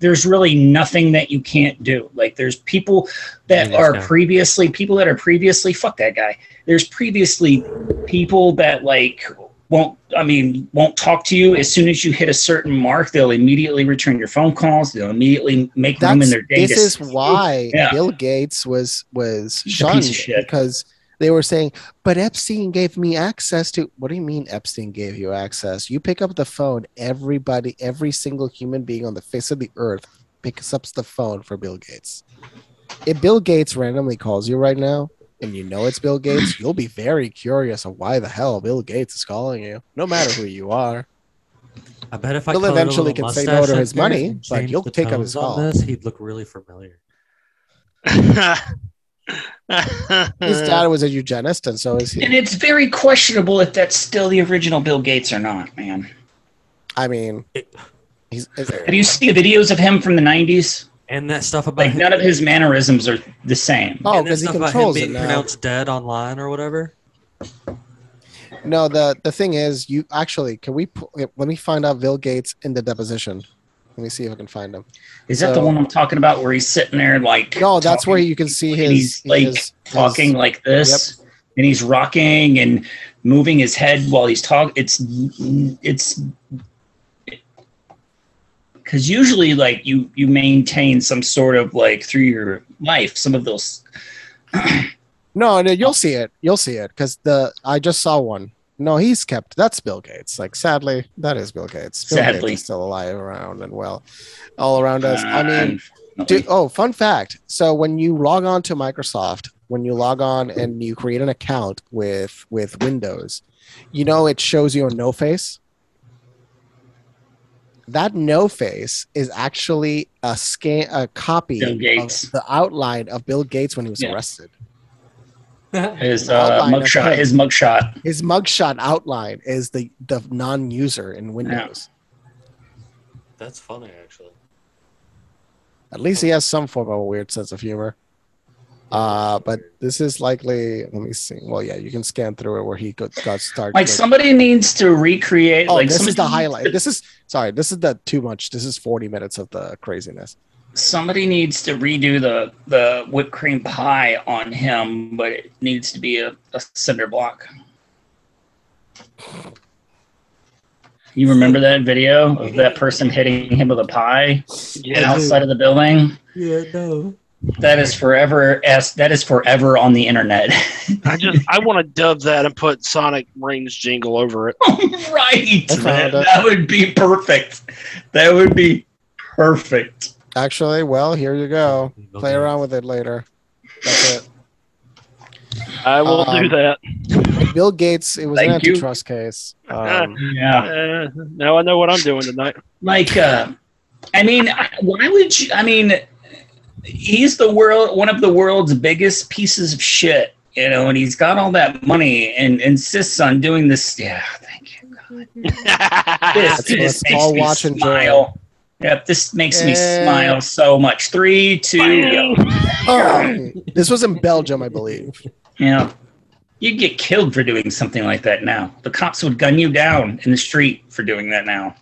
there's really nothing that you can't do. Like there's people that are that's- previously people that are previously fuck that guy. There's previously people that like won't i mean won't talk to you. As soon as you hit a certain mark they'll immediately return your phone calls. They'll immediately make room in their day this is why Yeah. Bill Gates was was He's piece of shunned shit. because they were saying, "But Epstein gave me access to." What do you mean Epstein gave you access? You pick up the phone. Everybody, every single human being on the face of the earth picks up the phone for Bill Gates. If Bill Gates randomly calls you right now and you know it's Bill Gates, you'll be very curious of why the hell Bill Gates is calling you, no matter who you are. I bet if I He'll colored eventually little can say mustache no to his money, and but you'll take up his tones call. This, he'd look really familiar. <laughs> His dad <laughs> was a eugenist, and so is he. And it's very questionable if that's still the original Bill Gates or not, man. I mean, he's. Have you seen the videos of him from the 90s? And that stuff about Like, none of his mannerisms are the same. Oh, because he stuff about him controls it now. pronounced dead online or whatever. No, the the thing is, you actually can we pu- let me find out Bill Gates in the deposition. Let me see if I can find him. Is that the one I'm talking about where he's sitting there like No, that's talking where you can see his. he's like his- talking his- like this and he's rocking and moving his head while he's talking it's it's because usually like you you maintain some sort of like through your life some of those <clears throat> No, no, you'll see it. You'll see it because the I just saw one. No, he's kept. That's Bill Gates. Like, sadly, that is Bill Gates. Bill Sadly. Gates is still alive, around and well, all around us. I mean, Uh, do, oh, fun fact. So when you log on to Microsoft, when you log on and you create an account with with Windows, you know it shows you a no face. That no face is actually a scan, a copy of the outline of Bill Gates when he was Yeah. arrested. <laughs> his uh, mugshot his mugshot His mugshot outline is the the non-user in Windows. That's funny, actually. At least he has some form of a weird sense of humor. Uh, but this is likely. Let me see. Well, yeah, you can scan through it where he got, got started. like somebody needs to recreate Oh, like this is the somebody- highlight. This is sorry. This is the too much. This is forty minutes of the craziness. Somebody needs to redo the the whipped cream pie on him, but it needs to be a, a cinder block. You remember that video of that person hitting him with a pie Yeah. outside of the building? Yeah, no. That is forever as that is forever on the internet. <laughs> I just I want to dub that and put Sonic Rings jingle over it. <laughs> right. I. That would be perfect. That would be perfect. Actually, well, here you go. Play around with it later. That's it. I will Um, do that. Bill Gates. It was an Thank you. antitrust case. Um, <laughs> Yeah. Uh, now I know what I'm doing tonight. like uh i mean why would you i mean he's the world one of the world's biggest pieces of shit you know and he's got all that money and insists on doing this yeah thank you god <laughs> this, Let's- this let's makes all me watch and enjoy. smile yep this makes me Eh. smile so much three two oh, this was in Belgium, I believe. yeah you'd get killed for doing something like that now the cops would gun you down in the street for doing that now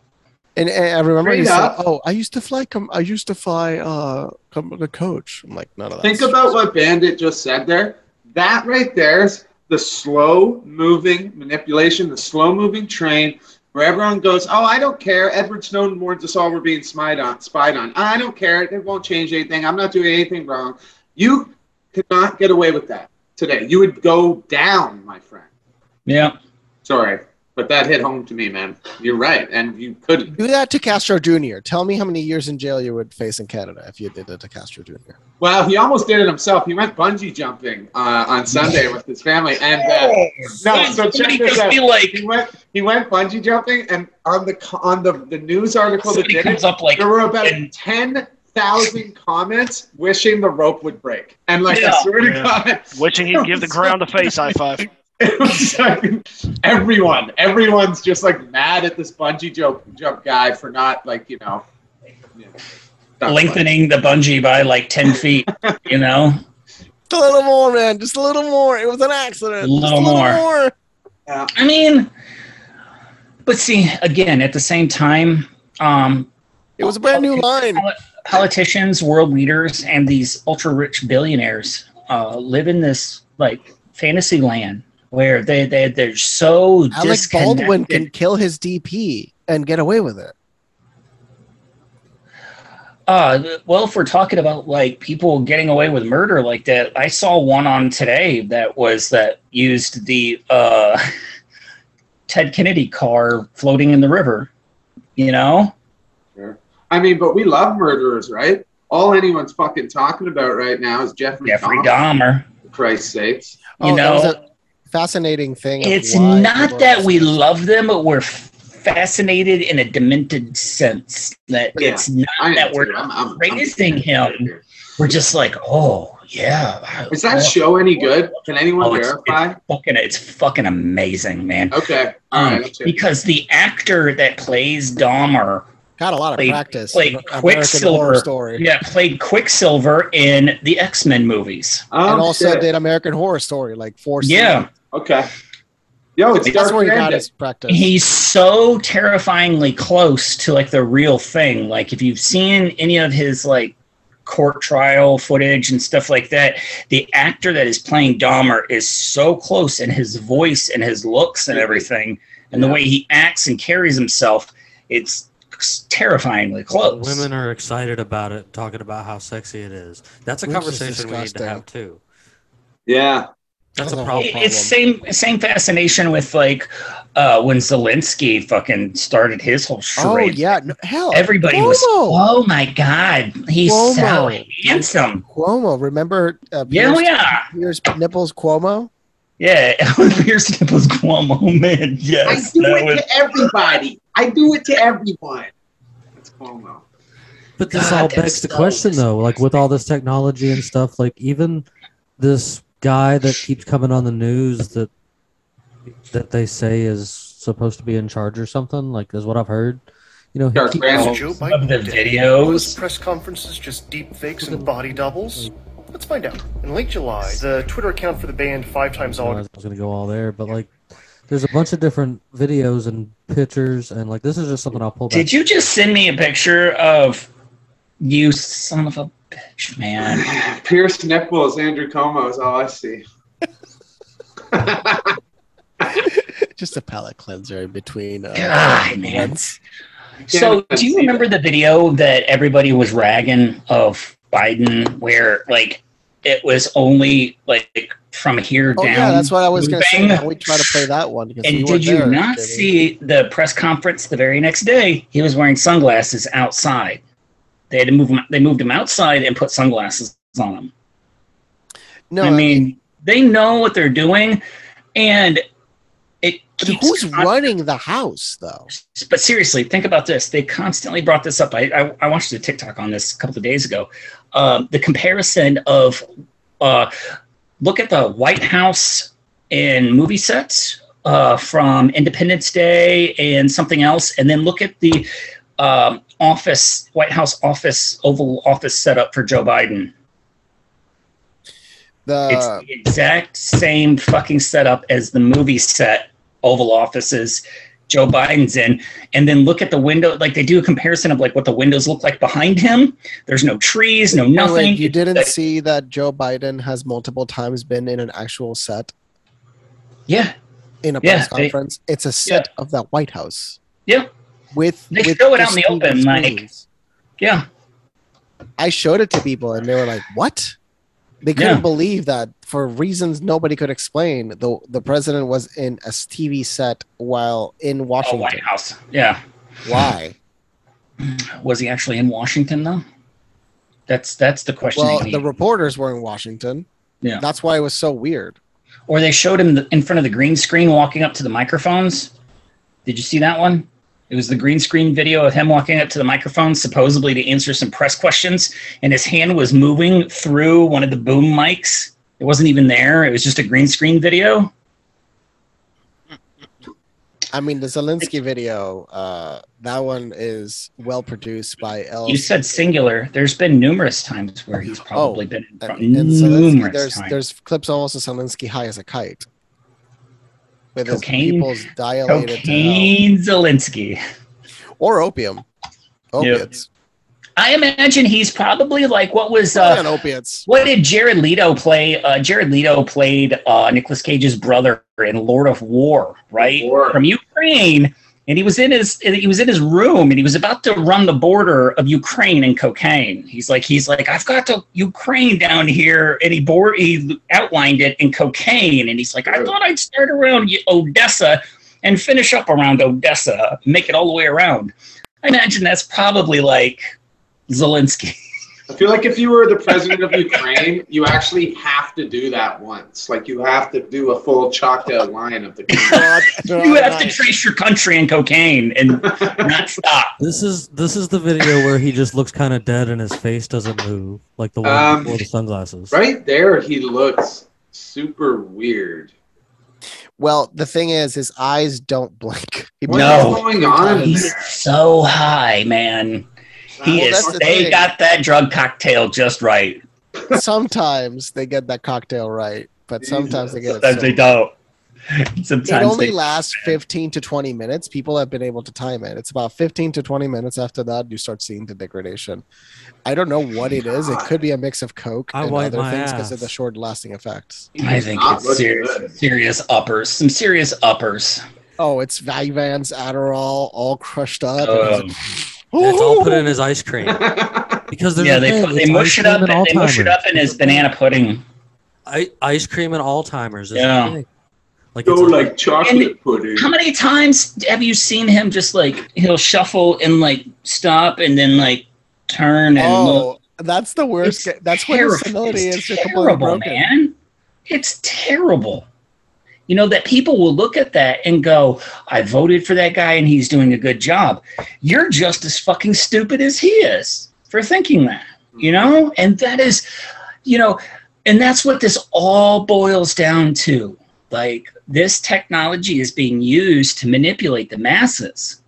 And, and I remember he Straight said, up. "Oh, I used to fly. Com- I used to fly. Uh, com- the coach." I'm like, none of that. Think about what Bandit just said there. That right there's the slow moving manipulation, the slow moving train where everyone goes, Oh, I don't care. Edward Snowden warns us all we're being spied on spied on. I don't care. It won't change anything. I'm not doing anything wrong. You could not get away with that today. You would go down, my friend. yeah Sorry. But that hit home to me, man. You're right. And you couldn't. Do that to Castro Jr. Tell me how many years in jail you would face in Canada if you did it to Castro Jr. Well, he almost did it himself. He went bungee jumping uh, on Sunday with his family, and uh, no, so check Somebody this out. be like- he went he went bungee jumping, and on the on the, the news article that did comes it, up like there were about and- ten thousand comments wishing the rope would break, and like Yeah. I swear to God, <laughs> Wishing he'd give the ground a face high five. <laughs> it was like everyone, everyone's just like mad at this bungee jump jump guy for not like you know. you know, not lengthening the bungee by like 10 <laughs> feet you know Just a little more, man. Just a little more. It was an accident. A little Just a more. more. I mean, but see, again, at the same time, um, It was a brand new line. politicians, world leaders, and these ultra rich billionaires uh, live in this like fantasy land where they they they're so Alec Baldwin can kill his DP and get away with it. Uh, well, if we're talking about like people getting away with murder like that, I saw one on today that was that used the uh, <laughs> Ted Kennedy car floating in the river. You know, Sure. I mean, but we love murderers, right? All anyone's fucking talking about right now is Jeffrey, Jeffrey Dahmer. Dahmer. For Christ's sakes. You Oh, that was know, a fascinating thing. it's not that are- we love them, but we're fascinated in a demented sense that Yeah, it's not I that we're. I'm- I'm- praising him. We're just like, oh yeah. Is that oh, show any good? Can anyone oh, it's, verify? it's fucking it's fucking amazing, man. Okay. All Um, right. let's hear it. because the actor that plays Dahmer Got a lot of played, practice. played American Quicksilver. Story. Yeah, played Quicksilver in the X Men movies. Oh, and also shit. did American Horror Story like four. Yeah. seasons. Okay. Yo, it's That's where he got his practice. He's so terrifyingly close to like the real thing. Like if you've seen any of his like court trial footage and stuff like that, the actor that is playing Dahmer is so close in his voice and his looks and everything, and the way he acts and carries himself. It's terrifyingly close. Women are excited about it, talking about how sexy it is. That's a Which conversation we need to have too. Yeah. That's a problem. It's same same fascination with like uh when Zelensky fucking started his whole oh yeah, no, hell, Everybody was oh my god, he's so Cuomo. handsome. Cuomo. Remember? Uh, Yeah, oh, Pierce- yeah. Pierce nipples Cuomo. Yeah, <laughs> Pierce Nipples Cuomo, man. Yes, I do it was to everybody. I do it to everyone. That's Cuomo. But this God, all begs the so question, though. Like with all this technology and stuff, like even this guy that keeps coming on the news that that they say is supposed to be in charge or something, like is what I've heard. You know, he Dark keeps- of the videos. Press conferences just deep fakes and body doubles? Let's find out. In late July, the Twitter account for the band Five Times I was going to go all there, but like, there's a bunch of different videos and pictures, and like this is just something I'll pull back. Did you just send me a picture of you son of a bitch, man? Pierce nipples, Andrew Cuomo is all I see. <laughs> <laughs> Just a palate cleanser in between. Uh, God, man. So, do you remember the video that everybody was ragging of Biden, where like it was only like from here Oh down? yeah, that's what I was going to say. moving? Why don't we try to play that one? because And you did you there, not Jamie. see the press conference the very next day? He was wearing sunglasses outside. They had to move him. They moved him outside and put sunglasses on him. No, I mean, they know what they're doing, and it who's running the house though? but seriously, think about this. They constantly brought this up. I, I, I watched a TikTok on this a couple of days ago. Um, the comparison of uh, look at the White House in movie sets uh, from Independence Day and something else, and then look at the um, office, White House office, Oval Office setup for Joe Biden. It's The the exact same fucking setup as the movie set Oval Offices Joe Biden's in. And then look at the window. Like they do a comparison of like what the windows look like behind him. There's no trees, no nothing. you didn't Like, see that Joe Biden has multiple times been in an actual set yeah, in a Yeah, press they- conference. it's a set of the White House yeah, with They with show it out in the open, like- yeah. I showed it to people and they were like, "What?" They couldn't Yeah. believe that for reasons nobody could explain. The the president was in a TV set while in Oh, Washington. White House. Yeah. Why? <clears throat> Was he actually in Washington though? That's that's the question. Well, the reporters were in Washington. Yeah. That's why it was so weird. or they showed him the, in front of the green screen walking up to the microphones. Did you see that one? It was the green screen video of him walking up to the microphone, supposedly to answer some press questions, and his hand was moving through one of the boom mics. It wasn't even there. It was just a green screen video. I mean, the Zelensky video, uh, that one is well produced by El. You said singular. There's been numerous times where he's probably been in front. and, and Zelensky, numerous there's times. there's clips almost of Zelensky high as a kite, with his Cocaine? dilated to hell. Cocaine Zelensky. or opium, opiates. I imagine he's probably like what was uh, on opiates. What did Jared Leto play? Uh, Jared Leto played uh, Nicolas Cage's brother in Lord of War, right? War. From Ukraine, and he was in his he was in his room, and he was about to run the border of Ukraine and cocaine. He's like he's like I've got to Ukraine down here, and he board he outlined it in cocaine, and he's like I thought I'd start around Odessa and finish up around Odessa, make it all the way around. I imagine that's probably like Zelensky. I feel like if you were the president of Ukraine, you actually have to do that once. Like you have to do a full chalked out line of the. <laughs> Country. You have to trace your country in cocaine and not stop. This is this is the video where he just looks kind of dead and his face doesn't move, like the one Um, before the sunglasses. Right there, he looks super weird. Well, the thing is, his eyes don't blink. He What blinks is going on? He's so high, man. He Well, is. the They thing. got that drug cocktail just right. Sometimes they get that cocktail right, but sometimes they get it. Sometimes they so- don't. It only they. lasts 15 to 20 minutes. People have been able to time it. It's about 15 to 20 minutes after that, you start seeing the degradation. I don't know what it is. It could be a mix of Coke I and other things because of the short lasting effects. I think it's serious, serious uppers. Some serious uppers. Oh, it's Vyvanse, Adderall, all crushed up. Um, It's all put in his ice cream <laughs> because yeah, they thing, put, they it's mush it up. and They mush it up in his banana pudding. I, ice cream and Alzheimer's. Is Yeah. the thing. Like Go like chocolate pudding. How many times have you seen him just like he'll shuffle and like stop and then like turn and oh, look? Oh, that's the worst. It's ga- That's when his terrible. stability It's is terrible, man. It's terrible. You know that people will look at that and go, "I voted for that guy and he's doing a good job." You're just as fucking stupid as he is for thinking that. You know, and that is, you know, and that's what this all boils down to. Like this technology is being used to manipulate the masses.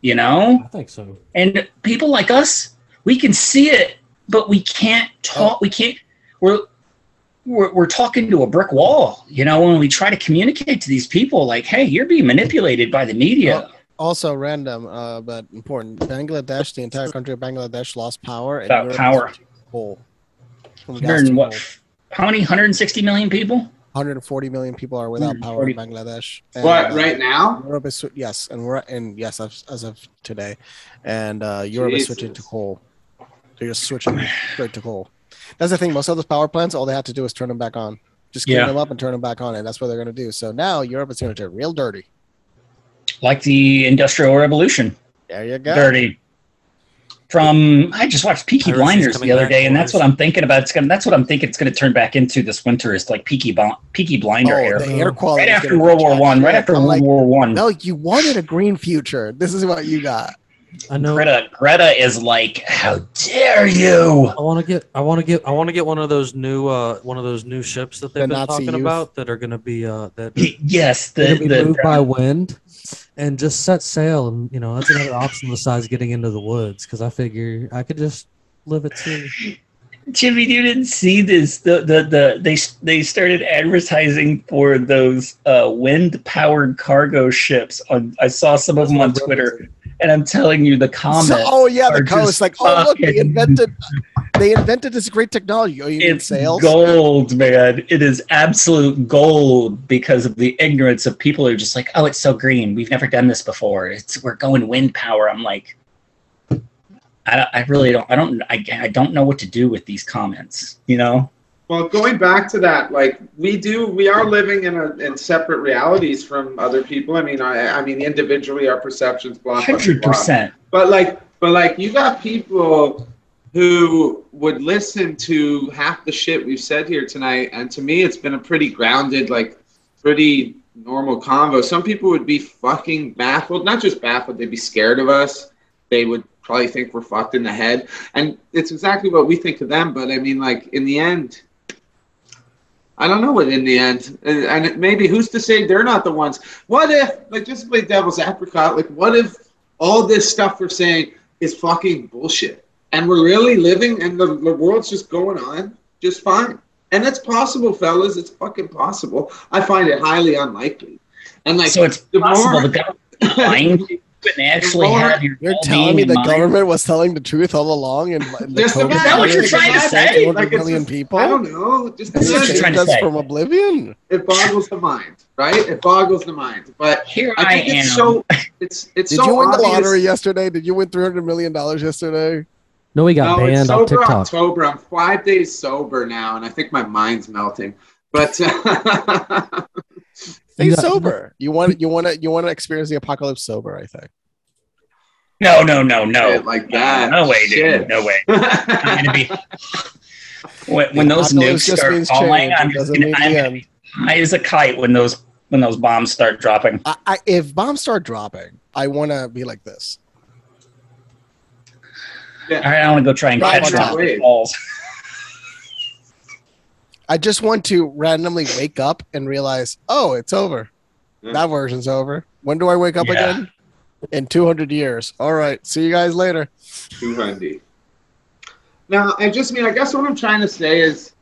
You know, I think so. and people like us, we can see it, but we can't talk. We can't. We're, we're we're talking to a brick wall. You know, when we try to communicate to these people, like, "Hey, you're being manipulated by the media." Also random, uh, but important. Bangladesh, the entire country of Bangladesh lost power. And About power. Coal. Hundred and what? coal. How many? 160 million people. 140 million people are without power in Bangladesh. And, What uh, right now? Europe is yes, and we're and yes, as, as of today, and uh, Europe is switching to coal. They're just switching straight to coal. That's the thing. Most of those power plants, all they have to do is turn them back on. Just clean Yeah. them up and turn them back on, and that's what they're going to do. So now Europe is going to get real dirty. Like the Industrial Revolution, There you go. dirty. From I just watched Peaky Piracy's Blinders the other day, and that's what I'm thinking about. It's gonna. That's what I'm thinking. It's gonna turn back into this winter. Is like Peaky Bl- Peaky Blinder Oh, era. the air quality. Right after World War One. Right after I'm World like, War One. No, you wanted a green future. This is what you got. I know. Greta Greta is like, how dare you? I want to get. I want to get. I want to get one of those new. Uh, one of those new ships that they've The been Nazi talking youth. about that are going to be. Uh, that Yes, they're the gonna be the moved by wind, and just set sail. And you know that's another option besides getting into the woods. Because I figure I could just live at sea. Jimmy, you didn't see this. The the the they they started advertising for those uh, wind powered cargo ships. On I saw some of them on Twitter, and I'm telling you, the comments. So- oh yeah, the comments Like, oh look, they invented. They invented this great technology. Oh, you It's sails. gold, man. It is absolute gold because of the ignorance of people who are just like, oh, it's so green. We've never done this before. It's we're going wind power. I'm like, I, I really don't. I don't. I, I don't know what to do with these comments. You know. Well, going back to that, like we do, we are living in a in separate realities from other people. I mean, I, I mean, individually, our perceptions, blah. Hundred percent. But like, but like, you got people who would listen to half the shit we've said here tonight, and to me, it's been a pretty grounded, like, pretty normal convo. Some people would be fucking baffled, not just baffled, they'd be scared of us. They would probably think we're fucked in the head, and it's exactly what we think of them. But I mean, like, in the end. I don't know what in the end, and and maybe who's to say they're not the ones? What if, like, just play devil's apricot, like, what if all this stuff we're saying is fucking bullshit, and we're really living, and the, the world's just going on just fine, and it's possible, fellas, it's fucking possible. I find it highly unlikely, and like, so it's the possible more- the government lying <laughs> and actually more- have your You're telling me the mind? government was telling the truth all along, and the Just COVID imagine- Is that what you're trying to killed say? 200 Like, it's million just- people. I don't know, just This is what you're trying saved to say. from oblivion. it boggles the mind, right? It boggles the mind, but Here I I, think am. it's so it's it's Did so you win the obvious. lottery yesterday? Did you win three hundred million dollars yesterday? No, we got No, banned on TikTok. October. I'm five days sober now, and I think my mind's melting. But uh, <laughs> Stay You got- sober. You want you want to you want to experience the apocalypse sober. I think. No, no, no, no. Shit like that. No way, dude. Shit. No way. I'm gonna be <laughs> when, when those nukes start falling. I'm just gonna, I'm the gonna be high as a kite when those when those bombs start dropping. I, I, if bombs start dropping, I want to be like this. All right, I want to go try and Right catch on one top. with balls. I just want to randomly wake up and realize, oh, it's over. Mm. That version's over. When do I wake up Yeah. again? In 200 years. All right. See you guys later. 200. Now, I just mean, I guess what I'm trying to say is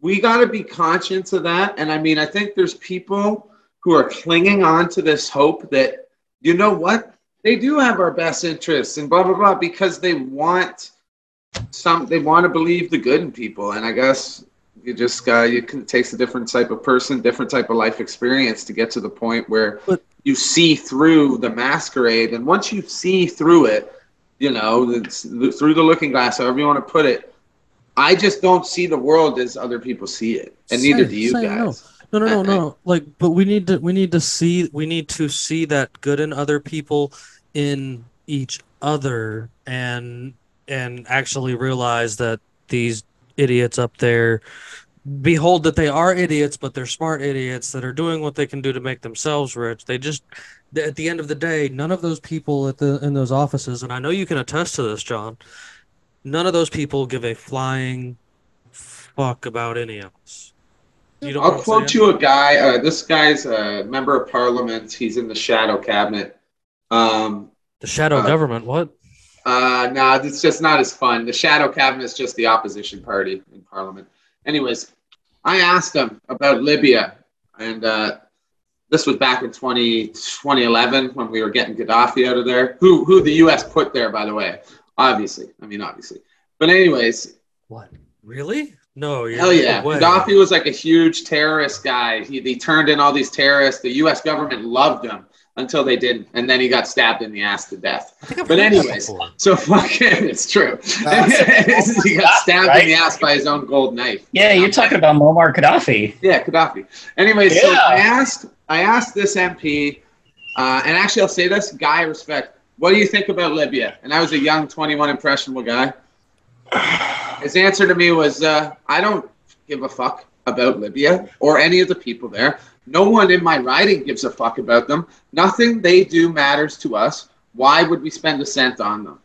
we got to be conscious of that. And I mean, I think there's people who are clinging on to this hope that, you know what? They do have our best interests and blah, blah, blah, because they want some, they want to believe the good in people. And I guess you just, uh, you can, it takes a different type of person, different type of life experience to get to the point where you see through the masquerade. And once you see through it, you know, through the looking glass, however you want to put it. I just don't see the world as other people see it, and neither do you guys. No, no, no, no, no. <laughs> Like, but we need to we need to see we need to see that good in other people in each other and and actually realize that these idiots up there behold that they are idiots but they're smart idiots that are doing what they can do to make themselves rich they just at the end of the day none of those people at the in those offices and i know you can attest to this john none of those people give a flying fuck about any of us you know I'll quote you a guy. Uh, this guy's a member of parliament. He's in the shadow cabinet. Um, The shadow uh, government. What? Uh, no, it's just not as fun. The shadow cabinet is just the opposition party in parliament. Anyways, I asked him about Libya, and uh, this was back in 20, 2011 when we were getting Gaddafi out of there. Who who the U.S. put there, by the way. Obviously, I mean obviously. But anyways, What? Really? No. Hell yeah. no. Gaddafi was like a huge terrorist guy. He, he turned in all these terrorists. The U.S. government loved him until they didn't. And then he got stabbed in the ass to death. But anyways, before. so <laughs> fucking, it's true. <laughs> he got <laughs> stabbed in the ass by his own gold knife. Yeah, you're talking about Muammar Gaddafi. Yeah, Gaddafi. Anyway, so I asked, I asked this MP, uh, and actually I'll say this, guy respect. What do you think about Libya? And I was a young, 21 impressionable guy. His answer to me was, uh, I don't give a fuck about Libya or any of the people there. No one in my riding gives a fuck about them. Nothing they do matters to us. Why would we spend a cent on them?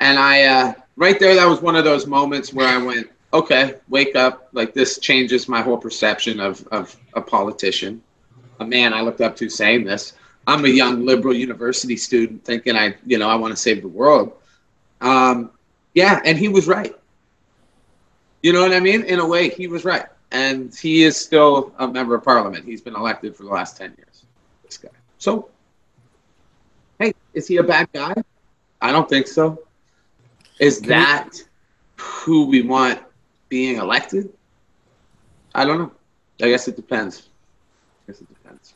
And I, uh, right there, that was one of those moments where I went, okay, wake up. Like this changes my whole perception of, of a politician, a man I looked up to saying this. I'm a young liberal university student thinking I, you know, I want to save the world. Um, yeah, and he was right. You know what I mean? In a way, he was right. And he is still a member of parliament. He's been elected for the last 10 years, this guy. So, hey, is he a bad guy? I don't think so. Is that who we want being elected? I don't know. I guess it depends. I guess it depends.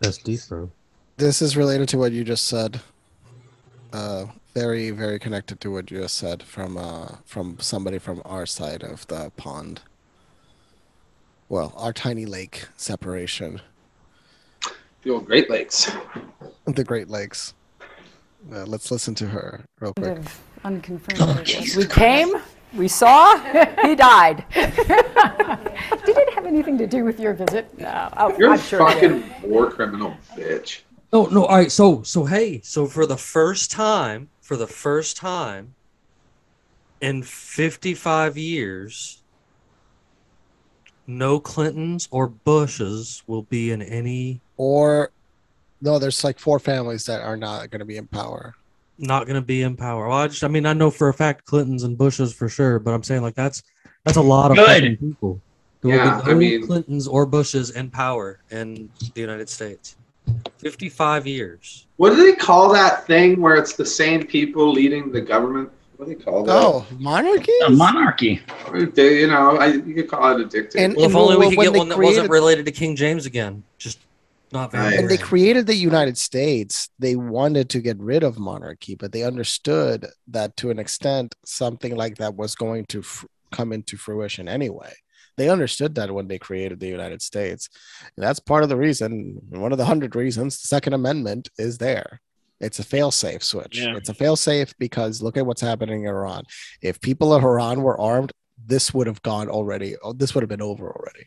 That's deep, bro. This is related to what you just said. Uh, very, very connected to what you just said from uh, from somebody from our side of the pond. Well, our tiny lake separation, The old Great Lakes. the Great Lakes. Uh, let's listen to her real quick. of unconfirmed. we came, we saw, he died. <laughs> did it have anything to do with your visit? No, oh, You're I'm a sure fucking war criminal, bitch. No, no. All right. So, so hey, so for the first time, for the first time in 55 years, no Clintons or Bushes will be in any. Or no, there's like four families that are not going to be in power. Not going to be in power. Well, I just, I mean, I know for a fact Clintons and Bushes for sure, but I'm saying like that's that's a lot of Good. people. There will Yeah, be I no mean- Clintons or Bushes in power in the United States. 55 years. What do they call that thing where it's the same people leading the government? What do they call that? Oh, monarchy? A monarchy. They- you know, I, you could call it a dictator. And- Well, if and only we could get one that wasn't related to King James again. Just not very. And they created the United States. They wanted to get rid of monarchy, but they understood that to an extent, something like that was going to f- come into fruition anyway. They understood that when they created the United States. And that's part of the reason, one of the hundred reasons, the Second Amendment is there. It's a fail-safe switch. Yeah. It's a fail-safe because look at what's happening in Iran. If people of Iran were armed, this would have gone already. oh, This would have been over already.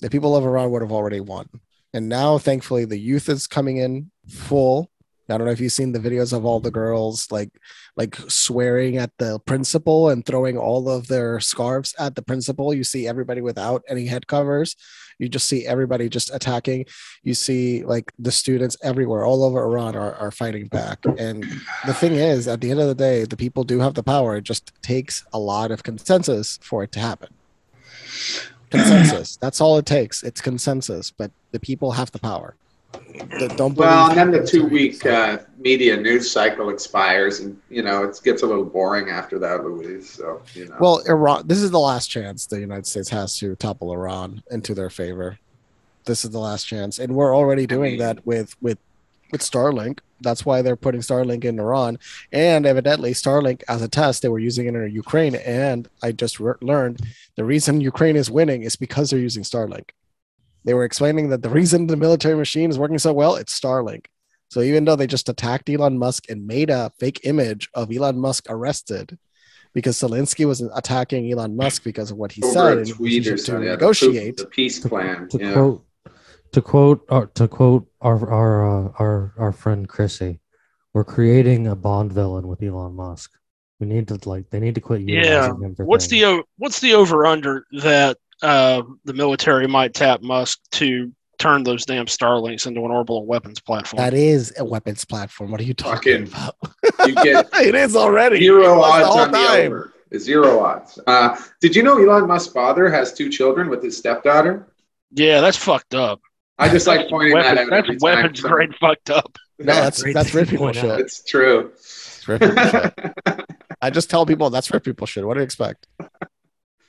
The people of Iran would have already won. And now, thankfully, the youth is coming in full. I don't know if you've seen the videos of all the girls like like swearing at the principal and throwing all of their scarves at the principal. You see everybody without any head covers. You just see everybody just attacking. You see like the students everywhere, all over Iran are, are fighting back. And the thing is, at the end of the day, the people do have the power. It just takes a lot of consensus for it to happen. Consensus. That's all it takes. It's consensus, but the people have the power. The- don't Well, and then the two-week uh, media news cycle expires, and you know it gets a little boring after that, Luis. So you know. Well, Iran. This is the last chance the United States has to topple Iran into their favor. This is the last chance, and we're already doing that with with with Starlink. That's why they're putting Starlink in Iran, and evidently Starlink as a test they were using it in Ukraine. And I just re- learned the reason Ukraine is winning is because they're using Starlink. They were explaining that the reason the military machine is working so well it's Starlink. So even though they just attacked Elon Musk and made a fake image of Elon Musk arrested, because Zelensky was attacking Elon Musk because of what he Over said and tweet or to something, yeah, negotiate. The peace plan. to yeah. quote to quote or to quote our our uh, our our friend Chrissy, we're creating a Bond villain with Elon Musk. We need to like they need to quit Yeah. him for What's things. the what's the over under that uh, the military might tap Musk to turn those damn Starlinks into an orbital weapons platform? That is a weapons platform. What are you talking Fucking- about? You get <laughs> it is already It zero was the odds whole on the time. over. Zero odds. Uh, did you know Elon Musk's father has two children with his stepdaughter? Yeah, that's fucked up. I just like pointing Weapon- that out. That's every time weapons someone- grade fucked up. No, that's Great that's thing rich to people point out. shit. It's true. It's rich people shit. <laughs> I just tell people that's rich people shit. What do you expect?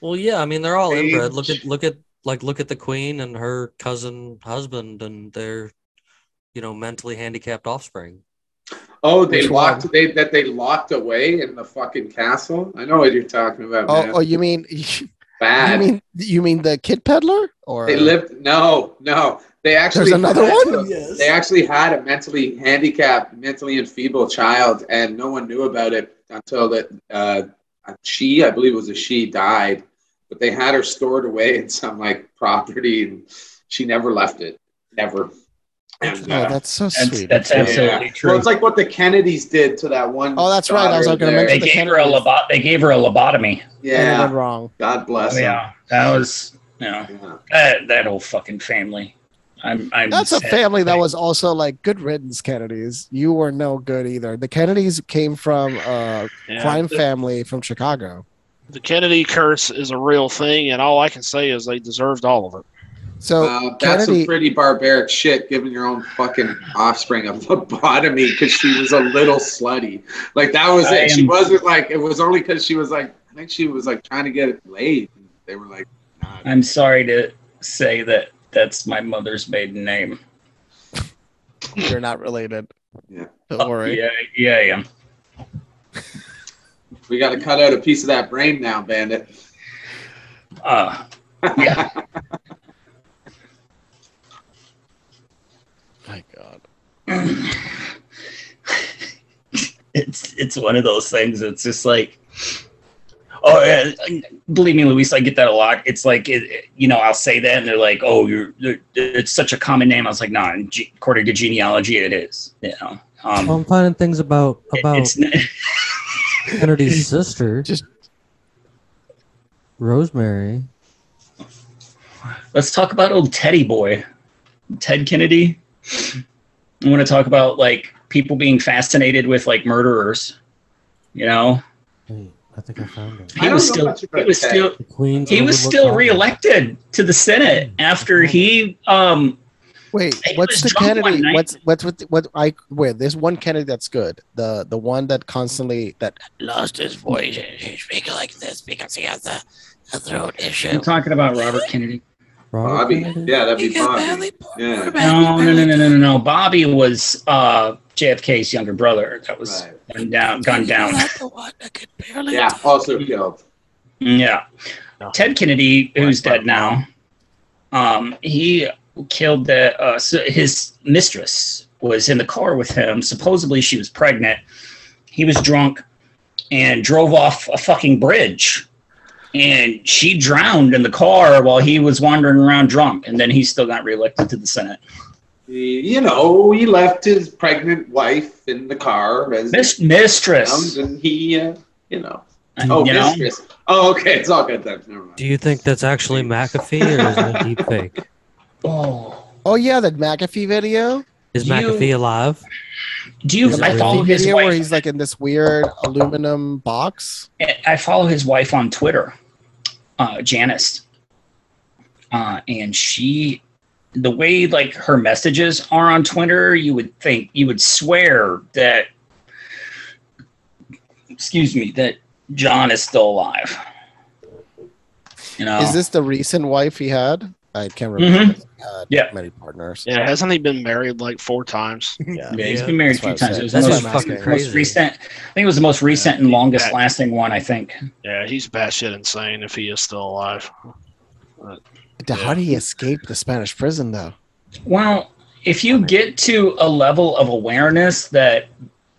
Well, yeah, I mean they're all inbred. Look at look at like look at the queen and her cousin husband and their you know mentally handicapped offspring. Oh, they Which locked one? they that they locked away in the fucking castle. I know what you're talking about. Oh, man. oh, you mean <laughs> bad? you mean you mean the kid peddler or they lived. No, no. They actually There's another had- one? They actually had a mentally handicapped, mentally enfeebled child, and no one knew about it until that uh, she, I believe it was a she, died. But they had her stored away in some like property, and she never left it. Never. And, Oh, uh, that's so That's, sweet. that's yeah. absolutely true. Well, it's like what the Kennedys did to that one. Oh, that's right. I was daughter gonna mention they the gave her a Kennedys. lobo- they gave her a lobotomy. And it Yeah. went wrong. God bless them. yeah, that was you know Yeah. that that whole fucking family. I'm I'm That's a family that was also like good riddance, Kennedys. You were no good either. The Kennedys came from a Yeah. crime family from Chicago. The Kennedy curse is a real thing, and all I can say is they deserved all of it. So Uh, that's Kennedy, some pretty barbaric shit, giving your own fucking offspring a <laughs> lobotomy because she was a little slutty. Like that was I it. She wasn't like it was only because she was like I think she was like trying to get it laid. They were like, nah. I'm sorry to say that that's my mother's maiden name. you're not related. Yeah. Don't worry. Yeah, yeah, I am. We got to cut out a piece of that brain now, Bandit. Uh, yeah. My God. <laughs> it's it's one of those things. It's just like, oh, yeah, believe me, Luis, I get that a lot. It's like, it, it- you know, I'll say that, and they're like, oh, you're, you're- it's such a common name. I was like, nah, ge- according to genealogy, it is. You know, um, Well, I'm finding things about it- about it's n- <laughs> Kennedy's <laughs> sister, Just Rosemary. let's talk about old Teddy boy, Ted Kennedy. I want to talk about like people being fascinated with like murderers. You know, Wait, I think I found it. he I was don't know still much he was Ted. still The Queen's he was overlooked still island. reelected to the Senate after he um Wait, what's the drunk Kennedy? What's what's with what I wait? There's one Kennedy that's good. The the one that constantly that lost his voice. He's speaking like this because he has a, a throat issue. I'm talking about Robert Kennedy. Robert Bobby, yeah, that'd be Bobby. Yeah, No, no, no, no, no, no, no. Bobby was uh JFK's younger brother. That was Right. gone down, gone down. the one that could barely. yeah, also killed. Yeah. Ted Kennedy, who's dead now, um, he killed the uh, so his mistress was in the car with him. Supposedly, she was pregnant. He was drunk and drove off a fucking bridge, and she drowned in the car while he was wandering around drunk. And then he still got reelected to the Senate. You know, he left his pregnant wife in the car as Mis- mistress. and he, uh, you know, And, oh, you know? mistress. Oh, okay, it's all good then. Never mind. Do you think that's actually McAfee or is it a deep fake? Oh, Oh yeah, the McAfee video. Is Do you- McAfee alive? Do you? The I follow his video where he's like in this weird aluminum box. I follow his wife on Twitter, uh, Janice, uh, and she, the way like her messages are on Twitter, you would think you would swear that, excuse me, that John is still alive. You know, Is this the recent wife he had? I can't remember. Mhm. If had Yeah. many partners. Yeah, hasn't he been married like four times? <laughs> Yeah. Yeah, he's been married a That's what few I was times. It was saying. the most, fucking- asking. most recent. I think it was the most recent and longest lasting one. I think. Yeah, he's batshit insane if he is still alive. But, How did he escape the Spanish prison though? Well, if you get to a level of awareness that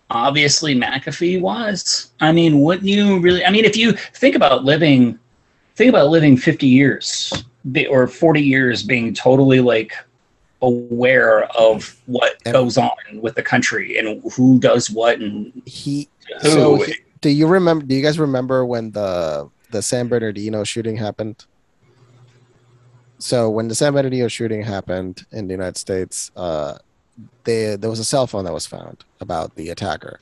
obviously McAfee was, I mean, wouldn't you really? I mean, if you think about living, think about living 50 years be- or 40 years being totally like aware of what goes on with the country and who does what and he. who. So he- do you remember? Do you guys remember when the the San Bernardino shooting happened? So when the San Bernardino shooting happened in the United States, uh, they, there was a cell phone that was found about the attacker,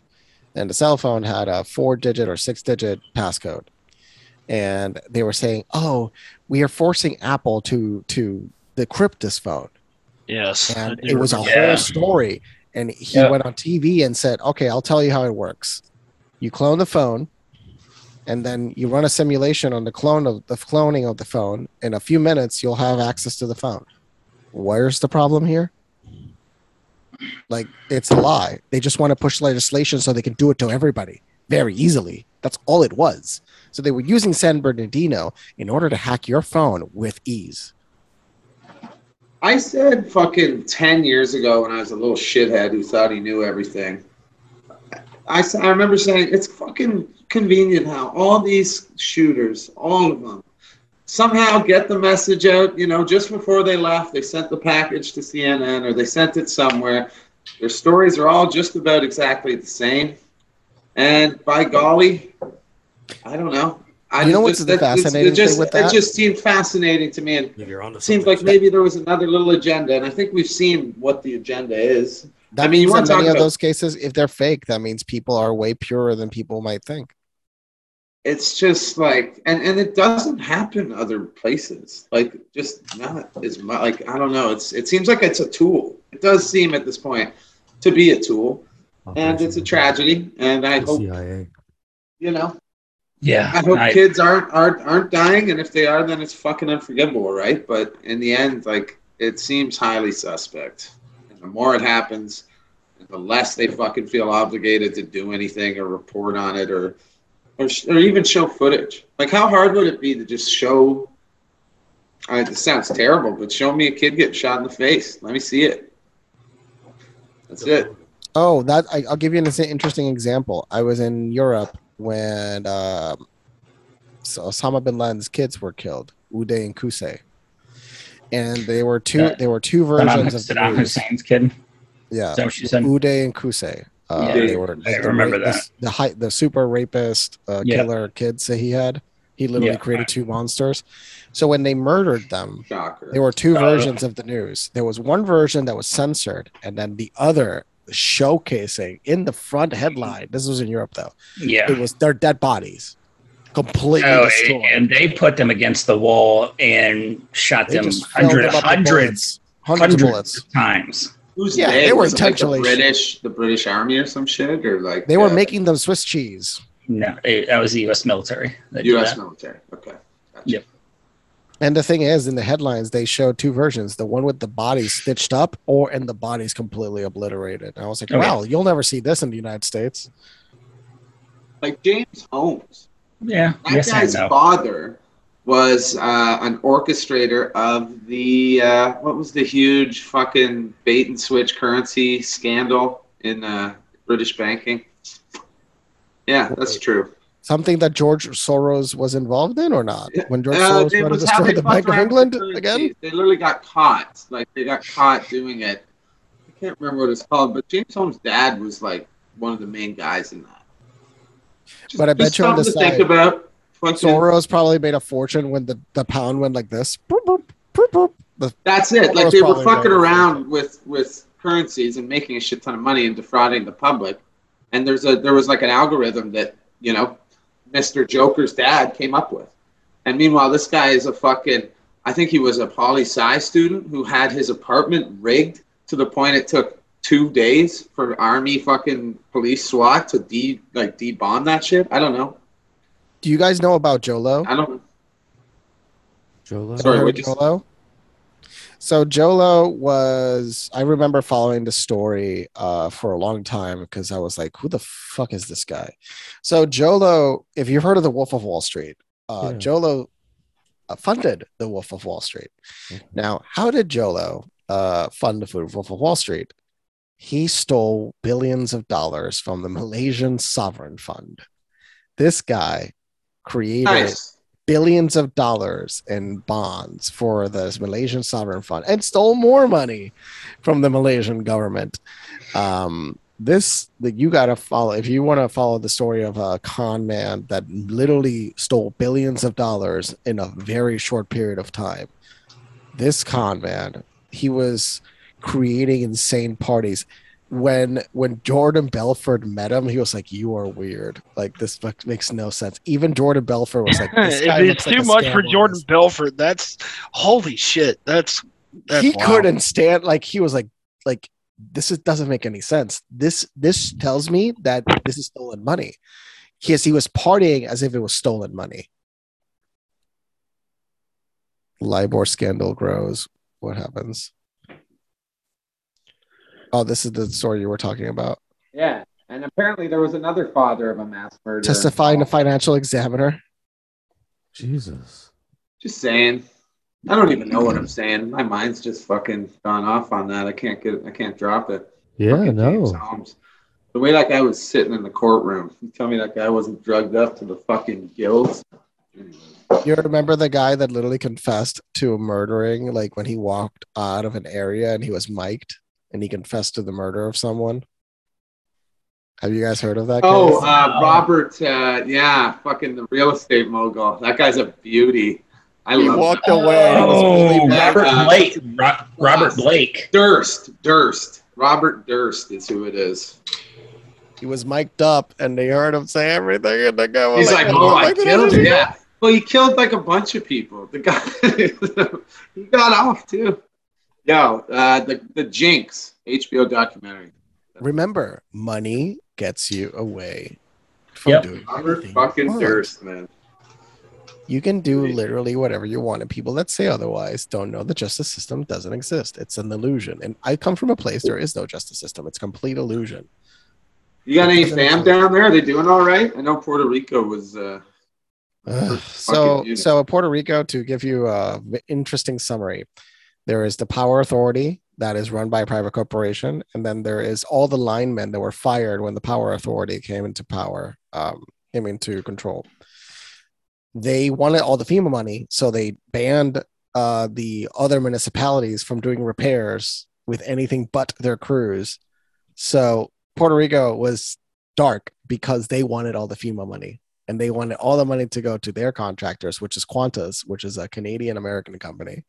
and the cell phone had a four-digit or six-digit passcode, and they were saying, "Oh, we are forcing Apple to to decrypt this phone." yes. And it was a remember whole story. And he Yeah. went on TV and said, "Okay, I'll tell you how it works. You clone the phone, and then you run a simulation on the clone of the cloning of the phone. In a few minutes, you'll have access to the phone. Where's the problem here? Like it's a lie. They just want to push legislation so they can do it to everybody very easily. That's all it was. So they were using San Bernardino in order to hack your phone with ease. I said fucking 10 years ago when I was a little shithead who thought he knew everything. I, I remember saying it's fucking convenient how all these shooters, all of them, somehow get the message out, you know, just before they left, they sent the package to CNN or they sent it somewhere. Their stories are all just about exactly the same. And by golly, I don't know. I You know just- what's the that- fascinating it just, thing with It just seemed fascinating to me. And You're onto it seems like maybe there was another little agenda, and I think we've seen what the agenda is. That I mean, you means want in to talk many of about those cases, if they're fake, that means people are way purer than people might think. it's just like, and and it doesn't happen other places. Like just not as much. Like I don't know. It's it seems like it's a tool. It does seem at this point to be a tool, and it's a tragedy. And I hope CIA. you know. Yeah, I hope I- kids aren't aren't aren't dying, and if they are, then it's fucking unforgivable, right? But in the end, like it seems highly suspect. And the more it happens, the less they fucking feel obligated to do anything or report on it or or, or even show footage. Like, how hard would it be to just show? I mean, this sounds terrible, but show me a kid getting shot in the face. Let me see it. That's it. Oh, that I, I'll give you an interesting example. I was in Europe when um, so Osama bin Laden's kids were killed, Uday and Qusay, and they were two. Yeah. There were two versions of the Saddam. Hussein's kid. Yeah, Is she said? Uday and Qusay. Uh, Yeah, they were. I the remember ra- that. The, the, high, the super rapist uh, Yeah. killer kids that he had. He literally Yeah. created two monsters. So when they murdered them, Shocker. there were two Uh, versions of the news. There was one version that was censored, and then the other showcasing in the front headline. This was in Europe, though. Yeah. it was their dead bodies, completely Oh, destroyed. and they put them against the wall and shot They them just filled hundred, them up with hundreds. Hundreds of bullets. times. Who's Yeah, they? they were Was like, the British, the British Army or some shit, or like They were uh, making them Swiss cheese. No, it, that was the U.S. military. that U.S. military. Okay. Yep. And the thing is, in the headlines, they showed two versions: the one with the body stitched up, or and the body's completely obliterated. And I was like, Okay. "Wow, you'll never see this in the United States." Like James Holmes. Yeah. That Yes guy's father was uh, an orchestrator of the uh, what was the huge fucking bait and switch currency scandal in uh, British banking. Yeah, that's true. Something that George Soros was involved in or not? When George Uh, Soros wanted to destroy the Bank of England again? They literally got caught. Like they got caught doing it. I can't remember what it's called, but James Holmes' dad was like one of the main guys in that. But I bet you on the to think side, about. Soros probably made a fortune when the, the pound went like this. Boop, boop, boop, boop. The- That's it. Like they were fucking around with with currencies and making a shit ton of money and defrauding the public. And there's a there was like an algorithm that you know, Mr. Joker's dad came up with. And meanwhile, this guy is a fucking. I think he was a poli sci student who had his apartment rigged to the point it took two days for army fucking police SWAT to de like debond that shit. I don't know. Do you guys know about Jho Low? I don't. Jho Low? Sorry, Heard you? Jho Low? So Jho Low was I remember following the story uh, for a long time because I was like, who the fuck is this guy? So Jho Low, if you've heard of the Wolf of Wall Street, uh, Yeah. Jho Low uh, funded the Wolf of Wall Street. Now, how did Jho Low uh, fund the Wolf of Wall Street? He stole billions of dollars from the Malaysian Sovereign Fund. This guy created Nice. Billions of dollars in bonds for the Malaysian sovereign fund and stole more money from the Malaysian government. Um, this that you got to follow if you want to follow the story of a con man that literally stole billions of dollars in a very short period of time. This con man, he was creating insane parties. When when Jordan Belfort met him, he was like, "You are weird. Like this fuck- makes no sense." Even Jordan Belfort was like, "This <laughs> if guy it's looks like too much for Jordan Belfort, that's holy shit. That's that's he wild. couldn't stand like he was like like this is, doesn't make any sense this this tells me that this is stolen money yes he was partying as if it was stolen money libor scandal grows what happens oh this is the story you were talking about Yeah, and apparently there was another father of a mass murder. testifying to financial examiner Jesus. Just saying. I don't even know what I'm saying. My mind's just fucking gone off on that. I can't get. I can't drop it. Yeah, James no. Holmes. The way that guy was sitting in the courtroom. You tell me that guy wasn't drugged up to the fucking gills. you remember the guy that literally confessed to murdering like when he walked out of an area and he was mic'd and he confessed to the murder of someone have you guys heard of that Oh, case? uh, Robert. Uh, yeah, fucking the real estate mogul. That guy's a beauty. I He love walked that. away. Oh, really. Robert Uh, Blake. Ro- Robert Blake. Durst. Durst. Robert Durst is who it is. he was mic'd up and they heard him say everything and the guy was He's like, like, oh, I "Why killed do him. that?" Yeah. Well, he killed like a bunch of people. The guy, <laughs> he got off too. Yo, uh, the the Jinx HBO documentary. remember money gets you away from Yep. doing Robert anything you fucking want. Durst, man. you can do literally whatever you want and people that say otherwise don't know the justice system doesn't exist it's an illusion and i come from a place there is no justice system it's complete illusion You got any fam down there? Are they doing all right? I know Puerto Rico was. Uh, Ugh. fucking so so Puerto Rico to give you an interesting summary there is the power authority that is run by a private corporation and then there is all the linemen that were fired when the power authority came into power um, came into control they wanted all the FEMA money so they banned uh, the other municipalities from doing repairs with anything but their crews so Puerto Rico was dark because they wanted all the FEMA money and they wanted all the money to go to their contractors, which is Qantas, which is a Canadian American company.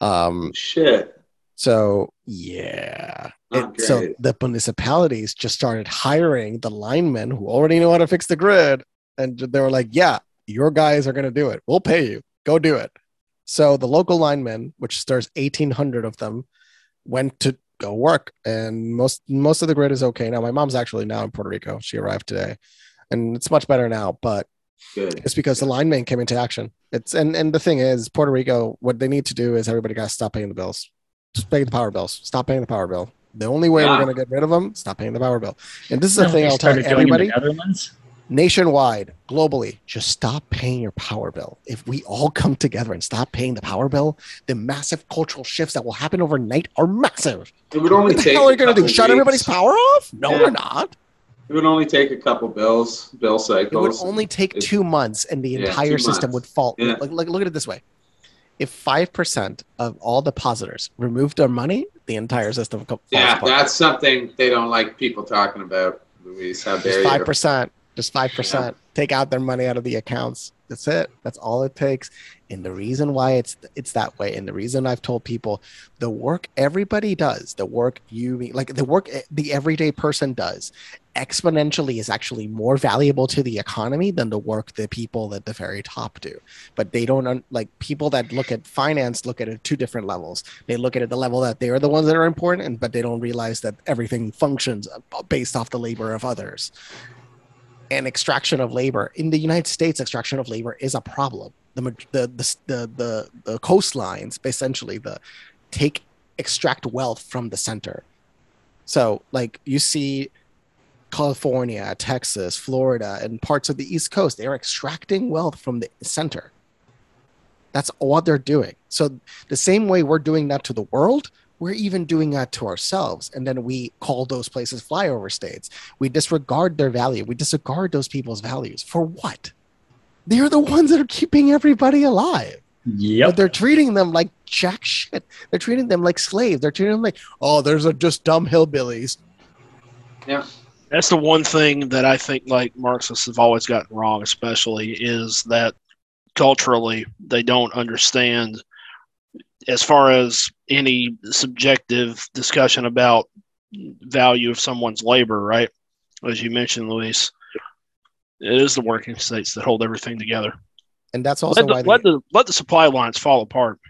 Um, shit. so yeah, It- so the municipalities just started hiring the linemen who already know how to fix the grid, and they were like, "Yeah, your guys are going to do it. We'll pay you. Go do it." So the local linemen, which there's 1,800 of them, went to go work, and most most of the grid is okay now. My mom's actually now in Puerto Rico. She arrived today, and it's much better now. But Good. it's because the linemen came into action. It's and and the thing is, Puerto Rico, what they need to do is everybody got to stop paying the bills. Just pay the power bills. Stop paying the power bill. The only way Yeah. we're going to get rid of them, stop paying the power bill. And this is the Isn't thing I'll tell started doing in the everybody. Nationwide, globally, just stop paying your power bill. If we all come together and stop paying the power bill, the massive cultural shifts that will happen overnight are massive. It would only what the take hell are you going to do? couple Shut weeks. everybody's power off? No, Yeah. we're not. It would only take a couple bills, bill cycles. It would only take two months, and the Yeah, entire system months. would fall. Yeah. Like, like, look at it this way: if five percent of all depositors remove their money, the entire system falls Yeah, apart. that's something they don't like people talking about, Luis. How dare Just five percent. Just five percent. Take out their money out of the accounts. That's it. That's all it takes. And the reason why it's it's that way, and the reason I've told people, the work everybody does, the work you mean, like, the work the everyday person does, exponentially is actually more valuable to the economy than the work the people at the very top do. But they don't like people that look at finance look at it at two different levels. They look at it the level that they are the ones that are important, but they don't realize that everything functions uh, based off the labor of others and extraction of labor in the United States, extraction of labor is a problem. The the the the, the, the coastlines, essentially, the take extract wealth from the center. So, like you see, California, Texas, Florida, and parts of the East Coast, they're extracting wealth from the center. That's what they're doing. So, the same way we're doing that to the world, we're even doing that to ourselves. And then we call those places flyover states. We disregard their value. We disregard those people's values. For what? They're the ones that are keeping everybody alive. Yeah. But they're treating them like jack shit. They're treating them like slaves. They're treating them like, oh, there's a just dumb hillbillies. Yeah. That's the one thing that I think like Marxists have always gotten wrong, especially is that culturally they don't understand as far as any subjective discussion about value of someone's labor, right? As you mentioned, Luis, it is the working states that hold everything together. And that's also let the, why let the let the supply lines fall apart.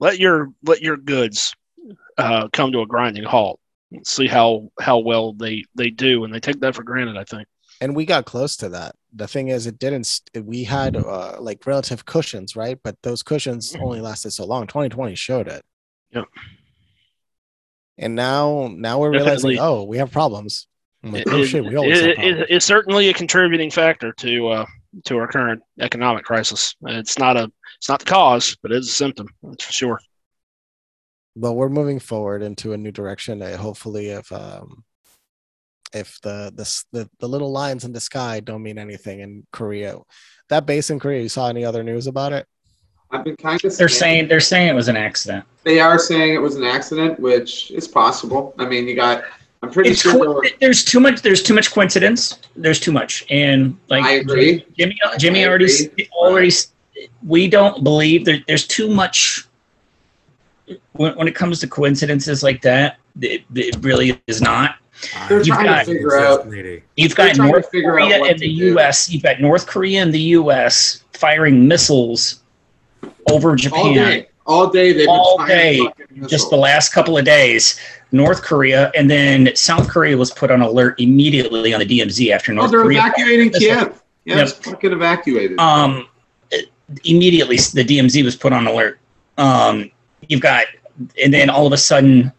Let your let your goods uh, come to a grinding halt. See how how well they they do, and they take that for granted. I think. and we got close to that. The thing is, it didn't. st- We had uh, like relative cushions, right? But those cushions only lasted so long. 2020 showed it. Yep. And now, now we're realizing, Definitely. oh, we have problems. Like, oh it- shit, we always have it- problems. it- it's certainly a contributing factor to uh, to our current economic crisis. It's not a it's not the cause, but it's a symptom. That's for sure. But we're moving forward into a new direction. Uh, hopefully, if um, if the, the the the little lines in the sky don't mean anything in Korea, that base in Korea, you saw any other news about it? I've been kind of. They're saying they're saying it was an accident. they are saying it was an accident, which is possible. I mean, you got. I'm pretty It's sure. co- there's too much. There's too much coincidence. There's too much, and like I agree. Jimmy, Jimmy I already agree. already. We don't believe there, there's too much. When, when it comes to coincidences like that, it, it really is not. They're You've trying got- to figure out. You've got North Korea what and the do. U.S. You've got North Korea and the U.S. firing missiles over Japan. All Japan day, all day they've been all firing day, just the last couple of days. North Korea and then South Korea was put on alert immediately on the DMZ after Oh, North they're Korea. evacuating Kiev. Yeah, it's fucking evacuated. Um, immediately the DMZ was put on alert. Um, you've got, and then all of a sudden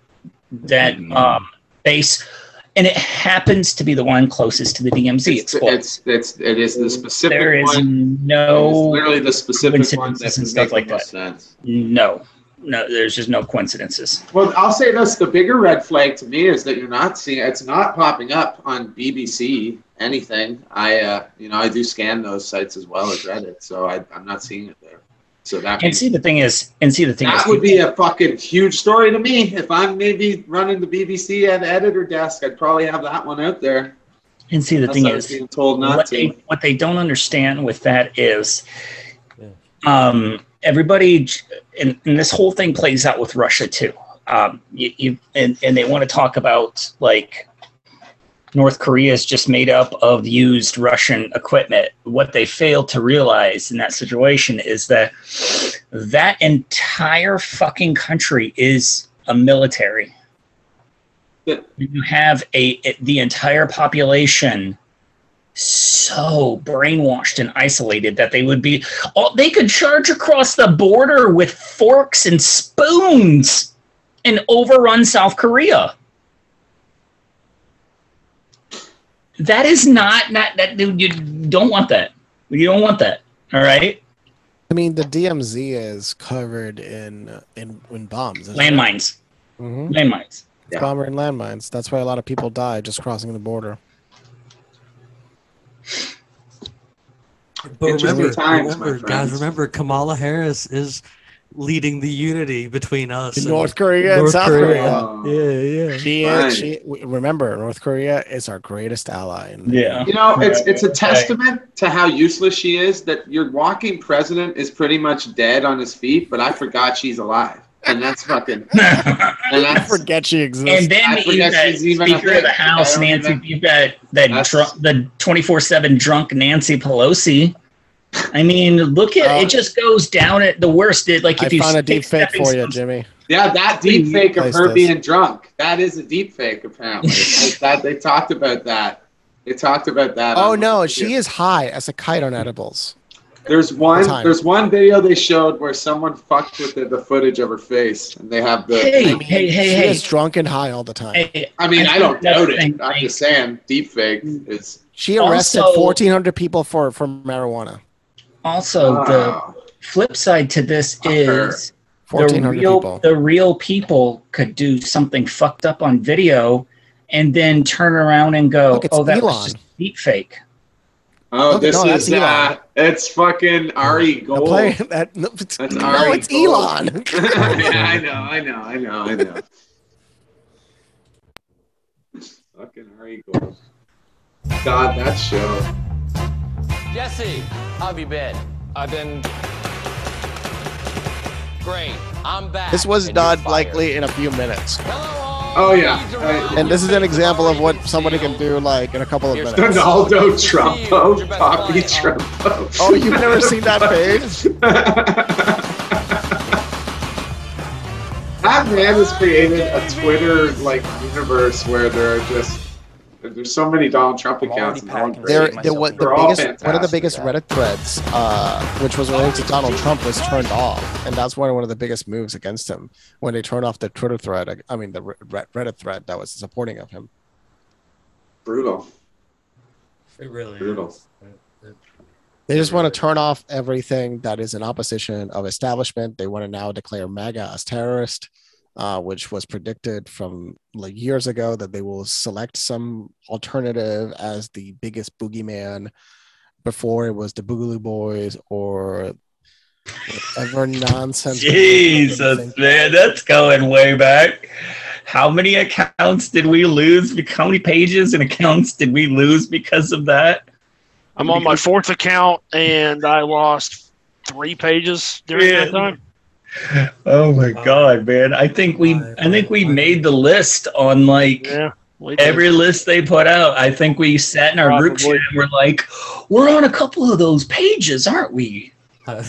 that um, base, and it happens to be the one closest to the DMZ. it's, it's it's it is the specific There is one. no literally the specific one that and stuff like that. sense. No, no, there's just no coincidences. Well, I'll say this: the bigger red flag to me is that you're not seeing. It's not popping up on BBC anything. I, uh, you know, I do scan those sites as well as Reddit, so I, I'm not seeing it there. So that And see, the thing is, and see, the thing that is, would be a fucking huge story to me. If I'm maybe running the BBC at the editor desk, I'd probably have that one out there. And see, the Unless thing is, being told not what to. they what they don't understand with that is, um, everybody, and, and this whole thing plays out with Russia too. Um, you, you and and they want to talk about like North Korea is just made up of used Russian equipment. What they fail to realize in that situation is that that entire fucking country is a military. You have a it- the entire population so brainwashed and isolated that they would be oh, they could charge across the border with forks and spoons and overrun South Korea. That is not not that. You don't want that. You don't want that. All right. I mean, the DMZ is covered in in in bombs. isn't it? Landmines. Mhm. Landmines. It's bomber and landmines. That's why a lot of people die just crossing the border. But remember, remember guys, remember Kamala Harris is leading the unity between us. and North Korea and North South Korea. Yeah, yeah. She Right. She remember North Korea is our greatest ally. in- Yeah. You know, it's it's a Right. testament to how useless she is that your walking president is pretty much dead on his feet, but I forgot she's alive. And that's fucking <laughs> and I forget she exists. And then I you've got she's even Speaker of the. House, Nancy. even- You've got that That's- drunk, the twenty four seven drunk Nancy Pelosi. I mean, look at Uh, it. Just goes down at the worst. It like I if you found a stick deep fake for you, Jimmy. yeah, that deep fake of her this. being drunk. That is a deep fake, apparently. <laughs> Like that they talked about that. They talked about that. Oh no, the she is high as a kite on edibles. There's one. time. There's one video they showed where someone fucked with the, the footage of her face, and they have the. Hey, hey, hey, she hey. is drunk and high all the time. Hey, I mean, I, think don't that's doubt it. thing, I'm like, just saying, deep fake is. She arrested Also- 1,400 people for for marijuana. Also, Wow. the flip side to this is the real people. the real people could do something fucked up on video, and then turn around and go, Look, "Oh, that Elon. was just deep fake." Oh, Look, this no, that's is uh, it's fucking Ari The Gold. play, <laughs> that, no, it's, That's no, Ari it's Gold. Elon. <laughs> <laughs> yeah, I know, I know, I know, I know. fucking Ari Gold. God, that show. Jesse, how have you been? I've been great. I'm back. this was and you're done fired. likely in a few minutes. Oh yeah, I- And this is an example of what somebody can do like in a couple of minutes. Donaldo <laughs> Trumpo, Papi Trumpo. Oh, you've never seen that page? <laughs> That man has created a Twitter like universe where there are just there's so many Donald Trump accounts. and they're all great. There, there was the biggest, one of the biggest Reddit threads, uh, which was related to Donald Trump, was turned off, and that's one one of the biggest moves against him when they turned off the Twitter thread. I mean, the Re- Re- Reddit thread that was supporting of him. brutal. It really Brutal. is. They just want to turn off everything that is in opposition of establishment. They want to now declare MAGA as terrorist, uh, which was predicted from like years ago that they will select some alternative as the biggest boogeyman. Before it was the Boogaloo Boys or whatever <laughs> nonsense. Jesus, man, that's going way back. How many accounts did we lose? How many pages and accounts did we lose because of that? I'm on my fourth account and I lost three pages during Yeah. that time. Oh my god, man! I think we, I think we made the list on like Yeah. every list they put out. I think we sat in our group chat and we're like, we're on a couple of those pages, aren't we? Hi,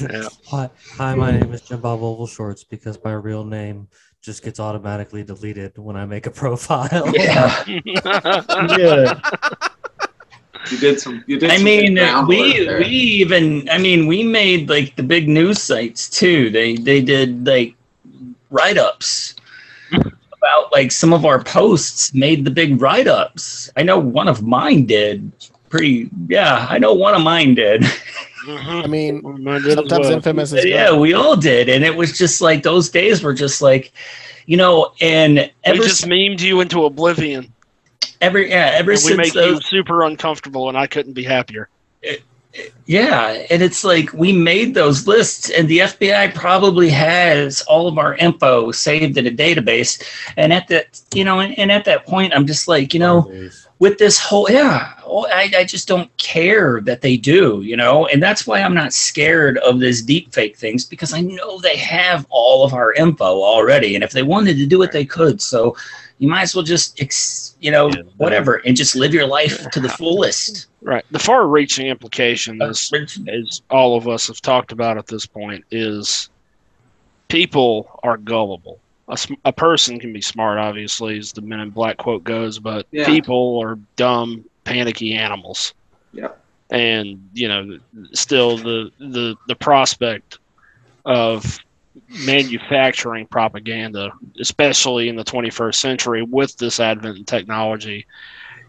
<laughs> hi, my name is Jim Bob Oval Shorts because my real name just gets automatically deleted when I make a profile. Yeah. <laughs> yeah. You did some. You did. I some mean, we we even I mean we made like the big news sites too. They they did like write ups about like some of our posts made the big write ups. I know one of mine did. Pretty yeah, I know one of mine did. Mm-hmm. I mean, Mine did as sometimes well. infamous is yeah, we all did, and it was just like those days were just like, you know, and We ever just memed you into oblivion. Every yeah ever And we since make those you super uncomfortable, and I couldn't be happier. Yeah, and it's like we made those lists, and the FBI probably has all of our info saved in a database. And at that, you know, and, and at that point, I'm just like, you know, with this whole, yeah, oh, I, I just don't care that they do, you know, and that's why I'm not scared of this deep fake things because I know they have all of our info already, and if they wanted to do it, they could. So you might as well just, ex, you know, whatever, and just live your life to the fullest. Right. The far-reaching implication is, as all of us have talked about at this point, is people are gullible. A, sm- a person can be smart, obviously, as the Men in Black quote goes, but Yeah. people are dumb, panicky animals. yeah And you know, still the the the prospect of manufacturing propaganda, especially in the 21st century with this advent in technology,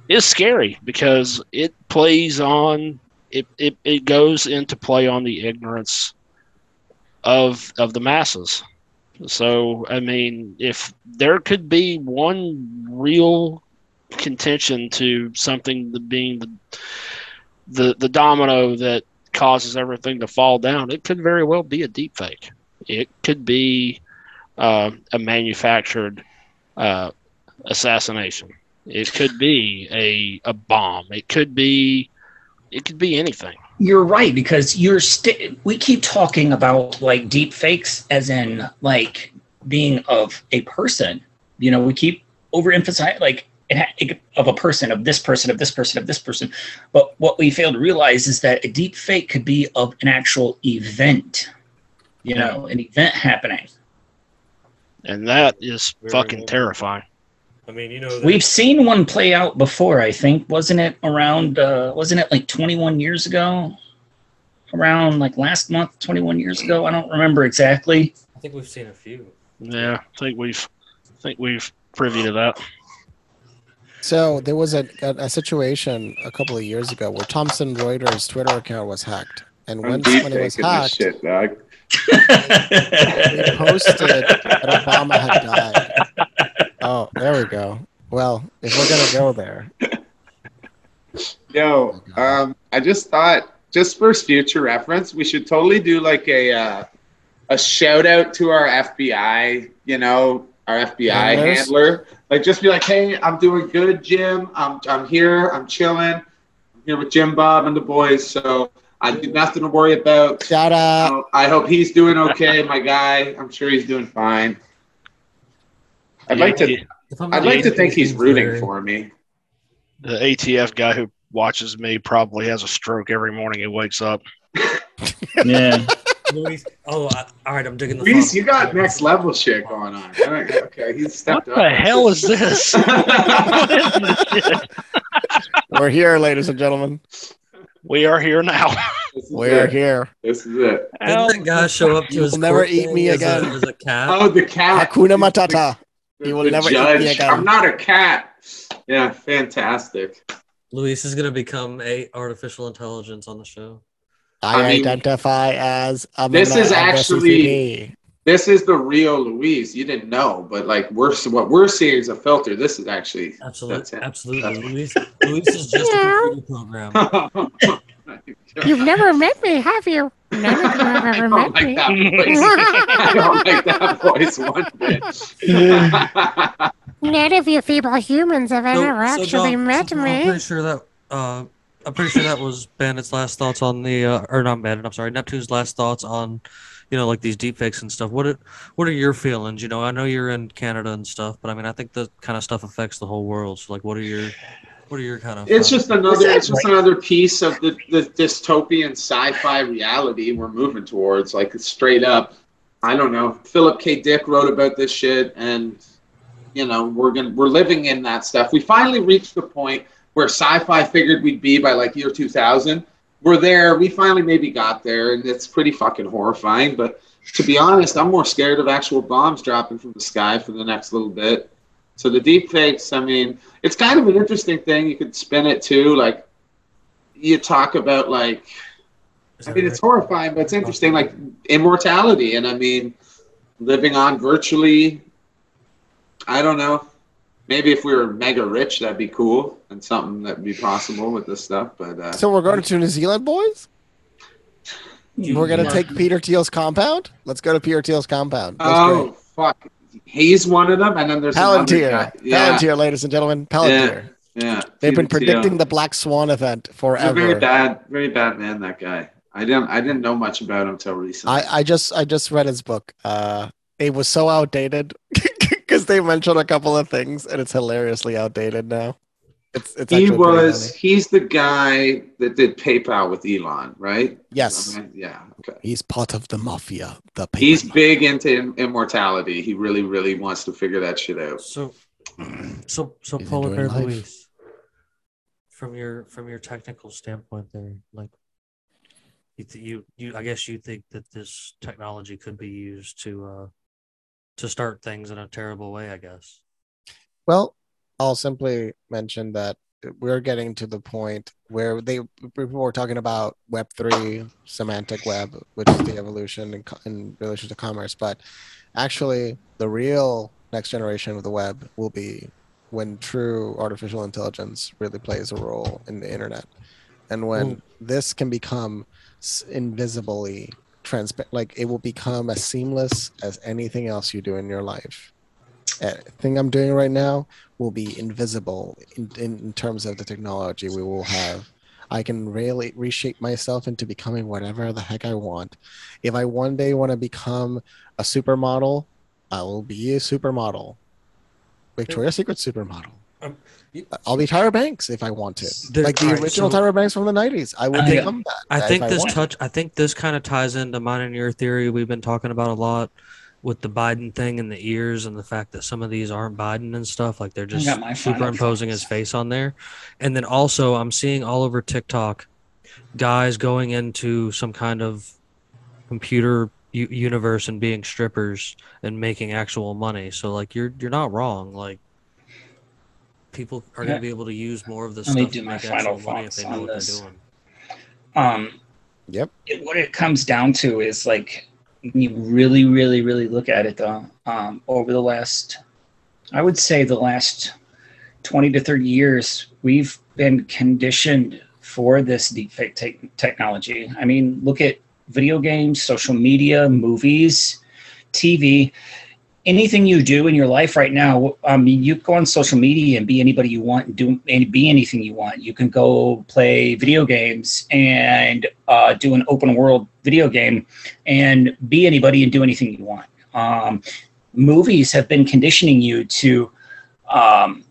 is scary because it plays on it, it, it goes into play on the ignorance of of the masses. So I mean, if there could be one real contention to something being the the the domino that causes everything to fall down, it could very well be a deep fake. It could be uh, a manufactured uh, assassination. It could be a a bomb. It could be it could be anything. You're right because you're st- we keep talking about like deep fakes as in like being of a person. You know, we keep overemphasizing like of a person, of this person, of this person, of this person. But what we fail to realize is that a deep fake could be of an actual event. You know, an event happening. And that is fucking terrifying. I mean, you know, We've seen one play out before, I think. Wasn't it around uh wasn't it like 21 years ago? Around like last month, 21 years ago. I don't remember exactly. I think we've seen a few. Yeah, I think we've I think we've privy to that. So there was a, a, a situation a couple of years ago where Thomson Reuters Twitter account was hacked, and when, when it was hacked, shit, they posted that Obama had died. Oh, there we go. Well, if we're gonna go there, Yo, um, I just thought, just for future reference, we should totally do like a uh, a shout out to our FBI. You know, our FBI Handlers? handler. Like, just be like, hey, I'm doing good, Jim. I'm I'm here. I'm chilling. I'm here with Jim Bob and the boys. So I do nothing to worry about. Shout out. Uh, I hope he's doing okay, my guy. I'm sure he's doing fine. I'd like to. I'm I'd like to think he's he's rooting for me. The ATF guy who watches me probably has a stroke every morning he wakes up. Yeah. <laughs> Luis, oh, I, all right, I'm digging the. Reese, font. you got next level shit going on. All right, Okay, he's stepped up. What the hell is this? <laughs> we're here, ladies and gentlemen. We are here now. <laughs> This is We're it. here. This is it. Didn't that guy show up to You his will never eat thing me as again. A, as a cat. Oh, the cat. Hakuna Matata. The- He will the never eat judge. me again. I'm not a cat. Yeah, fantastic. Luis is gonna become a artificial intelligence on the show. I, I mean, identify as a This is actually- CCP. This is the real Luis. You didn't know, but like we're what we're seeing is a filter. This is actually Absolutely, absolutely. Luis, Luis is just a computer program. <laughs> You've never met me, have you? None of you have I ever don't met like me. that voice. I don't like that voice one bit. <laughs> None of you feeble humans have So- ever so, actually John, met so I'm me. pretty sure that uh, I'm pretty sure that was Bandit's last thoughts on the uh, or not Bandit. I'm sorry, Neptune's last thoughts on you know like these deepfakes and stuff. What are, what are your feelings? You know, I know you're in Canada and stuff, but I mean, I think that kind of stuff affects the whole world. So like, what are your what are your kind of It's just another. It's just another piece of the, the dystopian sci-fi reality we're moving towards. Like straight up, I don't know. Philip K. Dick wrote about this shit, and you know we're gonna we're living in that stuff. We finally reached the point where sci-fi figured we'd be by like year 2000. We're there. We finally maybe got there, and it's pretty fucking horrifying. But to be honest, I'm more scared of actual bombs dropping from the sky for the next little bit. So the deep fakes, I mean, it's kind of an interesting thing. You could spin it too. Like you talk about like I mean it's horrifying, but it's interesting, like immortality and I mean living on virtually I don't know. Maybe if we were mega rich that'd be cool and something that'd be possible with this stuff. But uh So we're going to New Zealand, boys. We're gonna take <laughs> Peter Thiel's compound. Let's go to Peter Thiel's compound. That's Oh great. fuck. He's one of them and then there's another Palantir. Yeah. Palantir, ladies and gentlemen, Palantir. Yeah. yeah. They've been Peter Thiel. predicting the Black Swan event He's a very bad, very bad man. That guy. I didn't. I didn't know much about him till recently. I, I just I just read his book. Uh, it was so outdated because <laughs> they mentioned a couple of things, and it's hilariously outdated now. It's it's he was. He's the guy that did PayPal with Elon, right? Yes. Okay, Yeah. Okay. He's part of the mafia. The paper He's big into im- immortality. He really, really wants to figure that shit out. So, so, so He's Polar enjoying Bear. Luis, from your from your technical standpoint, there, like, you, th- you, you, I guess you think that this technology could be used to, uh, to start things in a terrible way. I guess. Well, I'll simply mention that we're getting to the point where they people were talking about Web three, semantic web, which is the evolution in, in relation to commerce. But actually, the real next generation of the web will be when true artificial intelligence really plays a role in the internet, and when Mm. this can become invisibly transparent, like it will become as seamless as anything else you do in your life. thing I'm doing right now will be invisible in, in, in terms of the technology we will have. I can really reshape myself into becoming whatever the heck I want. If I one day want to become a supermodel, I will be a supermodel. Victoria's Secret supermodel. Um, I'll be Tyra Banks if I want to. There- like the alright, original so- Tyra Banks from the 90s. I will I think, become that. I think this want. touch. I think this kind of ties into mine and your theory we've been talking about a lot with the Biden thing and the ears and the fact that some of these aren't Biden and stuff. Like they're just got my final superimposing his face on there. And then also, I'm seeing all over TikTok guys going into some kind of computer u- universe and being strippers and making actual money. So like you're you're not wrong. Like people are going to be able to use more of this Let me stuff do to my make final actual money if thoughts they know on what this. they're doing. Um, yep. It, what it comes down to is like when you really, really, really look at it though. Um, over the last, I would say the last twenty to thirty years, we've been conditioned for this deepfake te- technology. I mean, look at video games, social media, movies, TV. Anything you do in your life right now, I mean, you go on social media and be anybody you want and do and be anything you want. You can go play video games and uh, do an open world video game and be anybody and do anything you want. Um, movies have been conditioning you to um,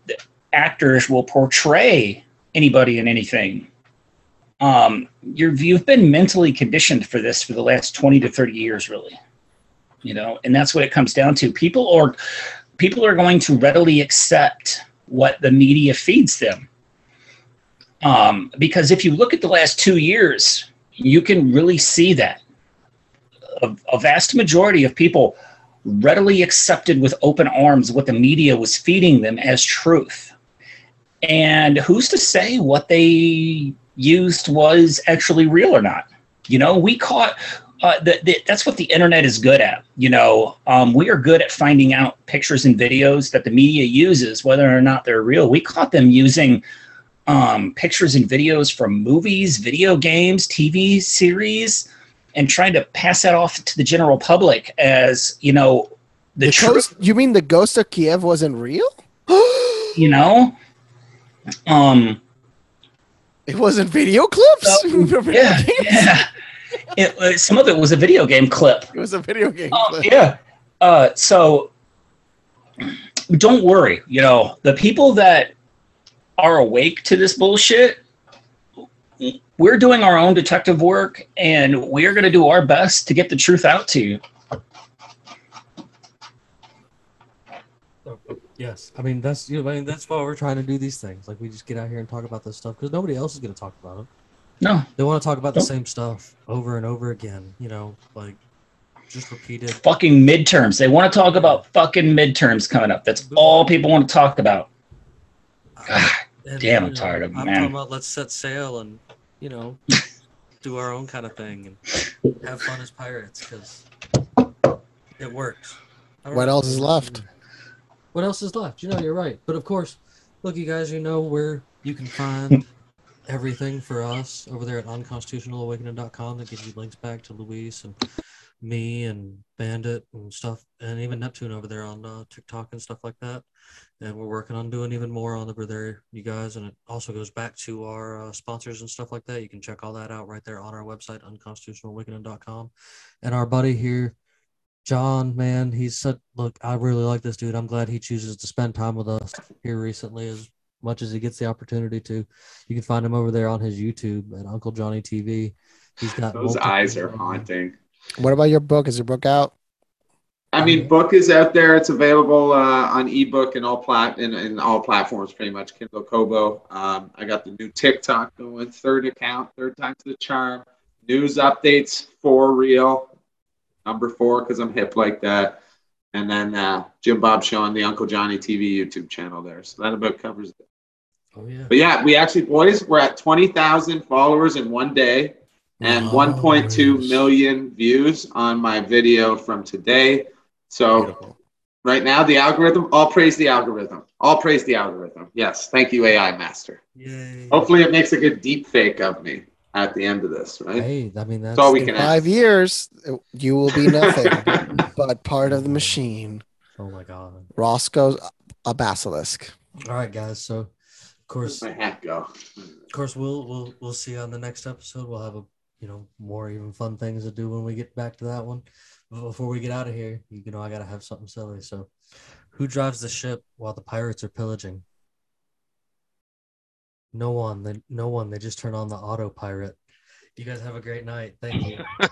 actors will portray anybody and anything. Um, you've been mentally conditioned for this for the last 20 to 30 years, really. You know, and that's what it comes down to. People or people are going to readily accept what the media feeds them. Um, because if you look at the last two years, you can really see that a, a vast majority of people readily accepted with open arms what the media was feeding them as truth. And who's to say what they used was actually real or not? You know, we caught. Uh, the, the, that's what the internet is good at. You know, um, we are good at finding out pictures and videos that the media uses, whether or not they're real. We caught them using um, pictures and videos from movies, video games, TV series, and trying to pass that off to the general public as you know the, The truth. ghost, you mean the ghost of Kiev wasn't real? <gasps> You know, um, It wasn't video clips. <laughs> yeah, yeah. It, uh, some of it was a video game clip. It was a video game. Oh, clip. yeah. Uh, so don't worry. You know, the people that are awake to this bullshit, we're doing our own detective work and we're going to do our best to get the truth out to you. Yes, I mean that's you know, I mean that's why we're trying to do these things. Like we just get out here and talk about this stuff because nobody else is going to talk about it. No, They want to talk about the same stuff over and over again. You know, like just repeated. fucking midterms. They want to talk about fucking midterms coming up. That's all people want to talk about. God, And, damn, you I'm know, tired of it, I'm man. talking about let's set sail and you know <laughs> do our own kind of thing and have fun as pirates because it works. What know. else is left? What else is left? You know, you're right. But of course, look, you guys, you know where you can find <laughs> everything for us over there at unconstitutionalawakening.com that gives you links back to Luis and me and Bandit and stuff, and even Neptune over there on uh, TikTok and stuff like that. And we're working on doing even more on over there, you guys. And it also goes back to our uh, sponsors and stuff like that. You can check all that out right there on our website, unconstitutionalawakening.com. And our buddy here, John, man, he's said, look, I really like this dude. I'm glad he chooses to spend time with us here recently as much as he gets the opportunity to. You can find him over there on his YouTube at Uncle Johnny TV. He's got Those eyes are haunting. What about your book? Is your book out? I mean, book is out there. It's available uh, on ebook and all plat in, in all platforms, pretty much. Kindle, Kobo. Um, I got the new TikTok going, third account, third time's the charm. News updates for real, number four because I'm hip like that. And then uh, Jim Bob Show on the Uncle Johnny TV YouTube channel there. So that about covers it. Oh yeah. But yeah, we actually, boys, we're at 20,000 followers in one day and 1.2 million views on my video from today. So right now, the algorithm, all praise the algorithm. All praise the algorithm. Yes. Thank you, AI Master. Yay. Hopefully, it makes a good deep fake of me at the end of this, right? Hey, I mean that's, That's all we In can ask. five years, you will be nothing <laughs> but part of the machine. Oh my god. Roko's a basilisk. All right, guys. So, of course, my hat go? Of course, we'll we'll we'll see you on the next episode. We'll have a you know more even fun things to do when we get back to that one. But before we get out of here, you know I gotta have something silly. So, who drives the ship while the pirates are pillaging? No one. They, no one. They just turn on the autopilot. You guys have a great night. Thank you. <laughs>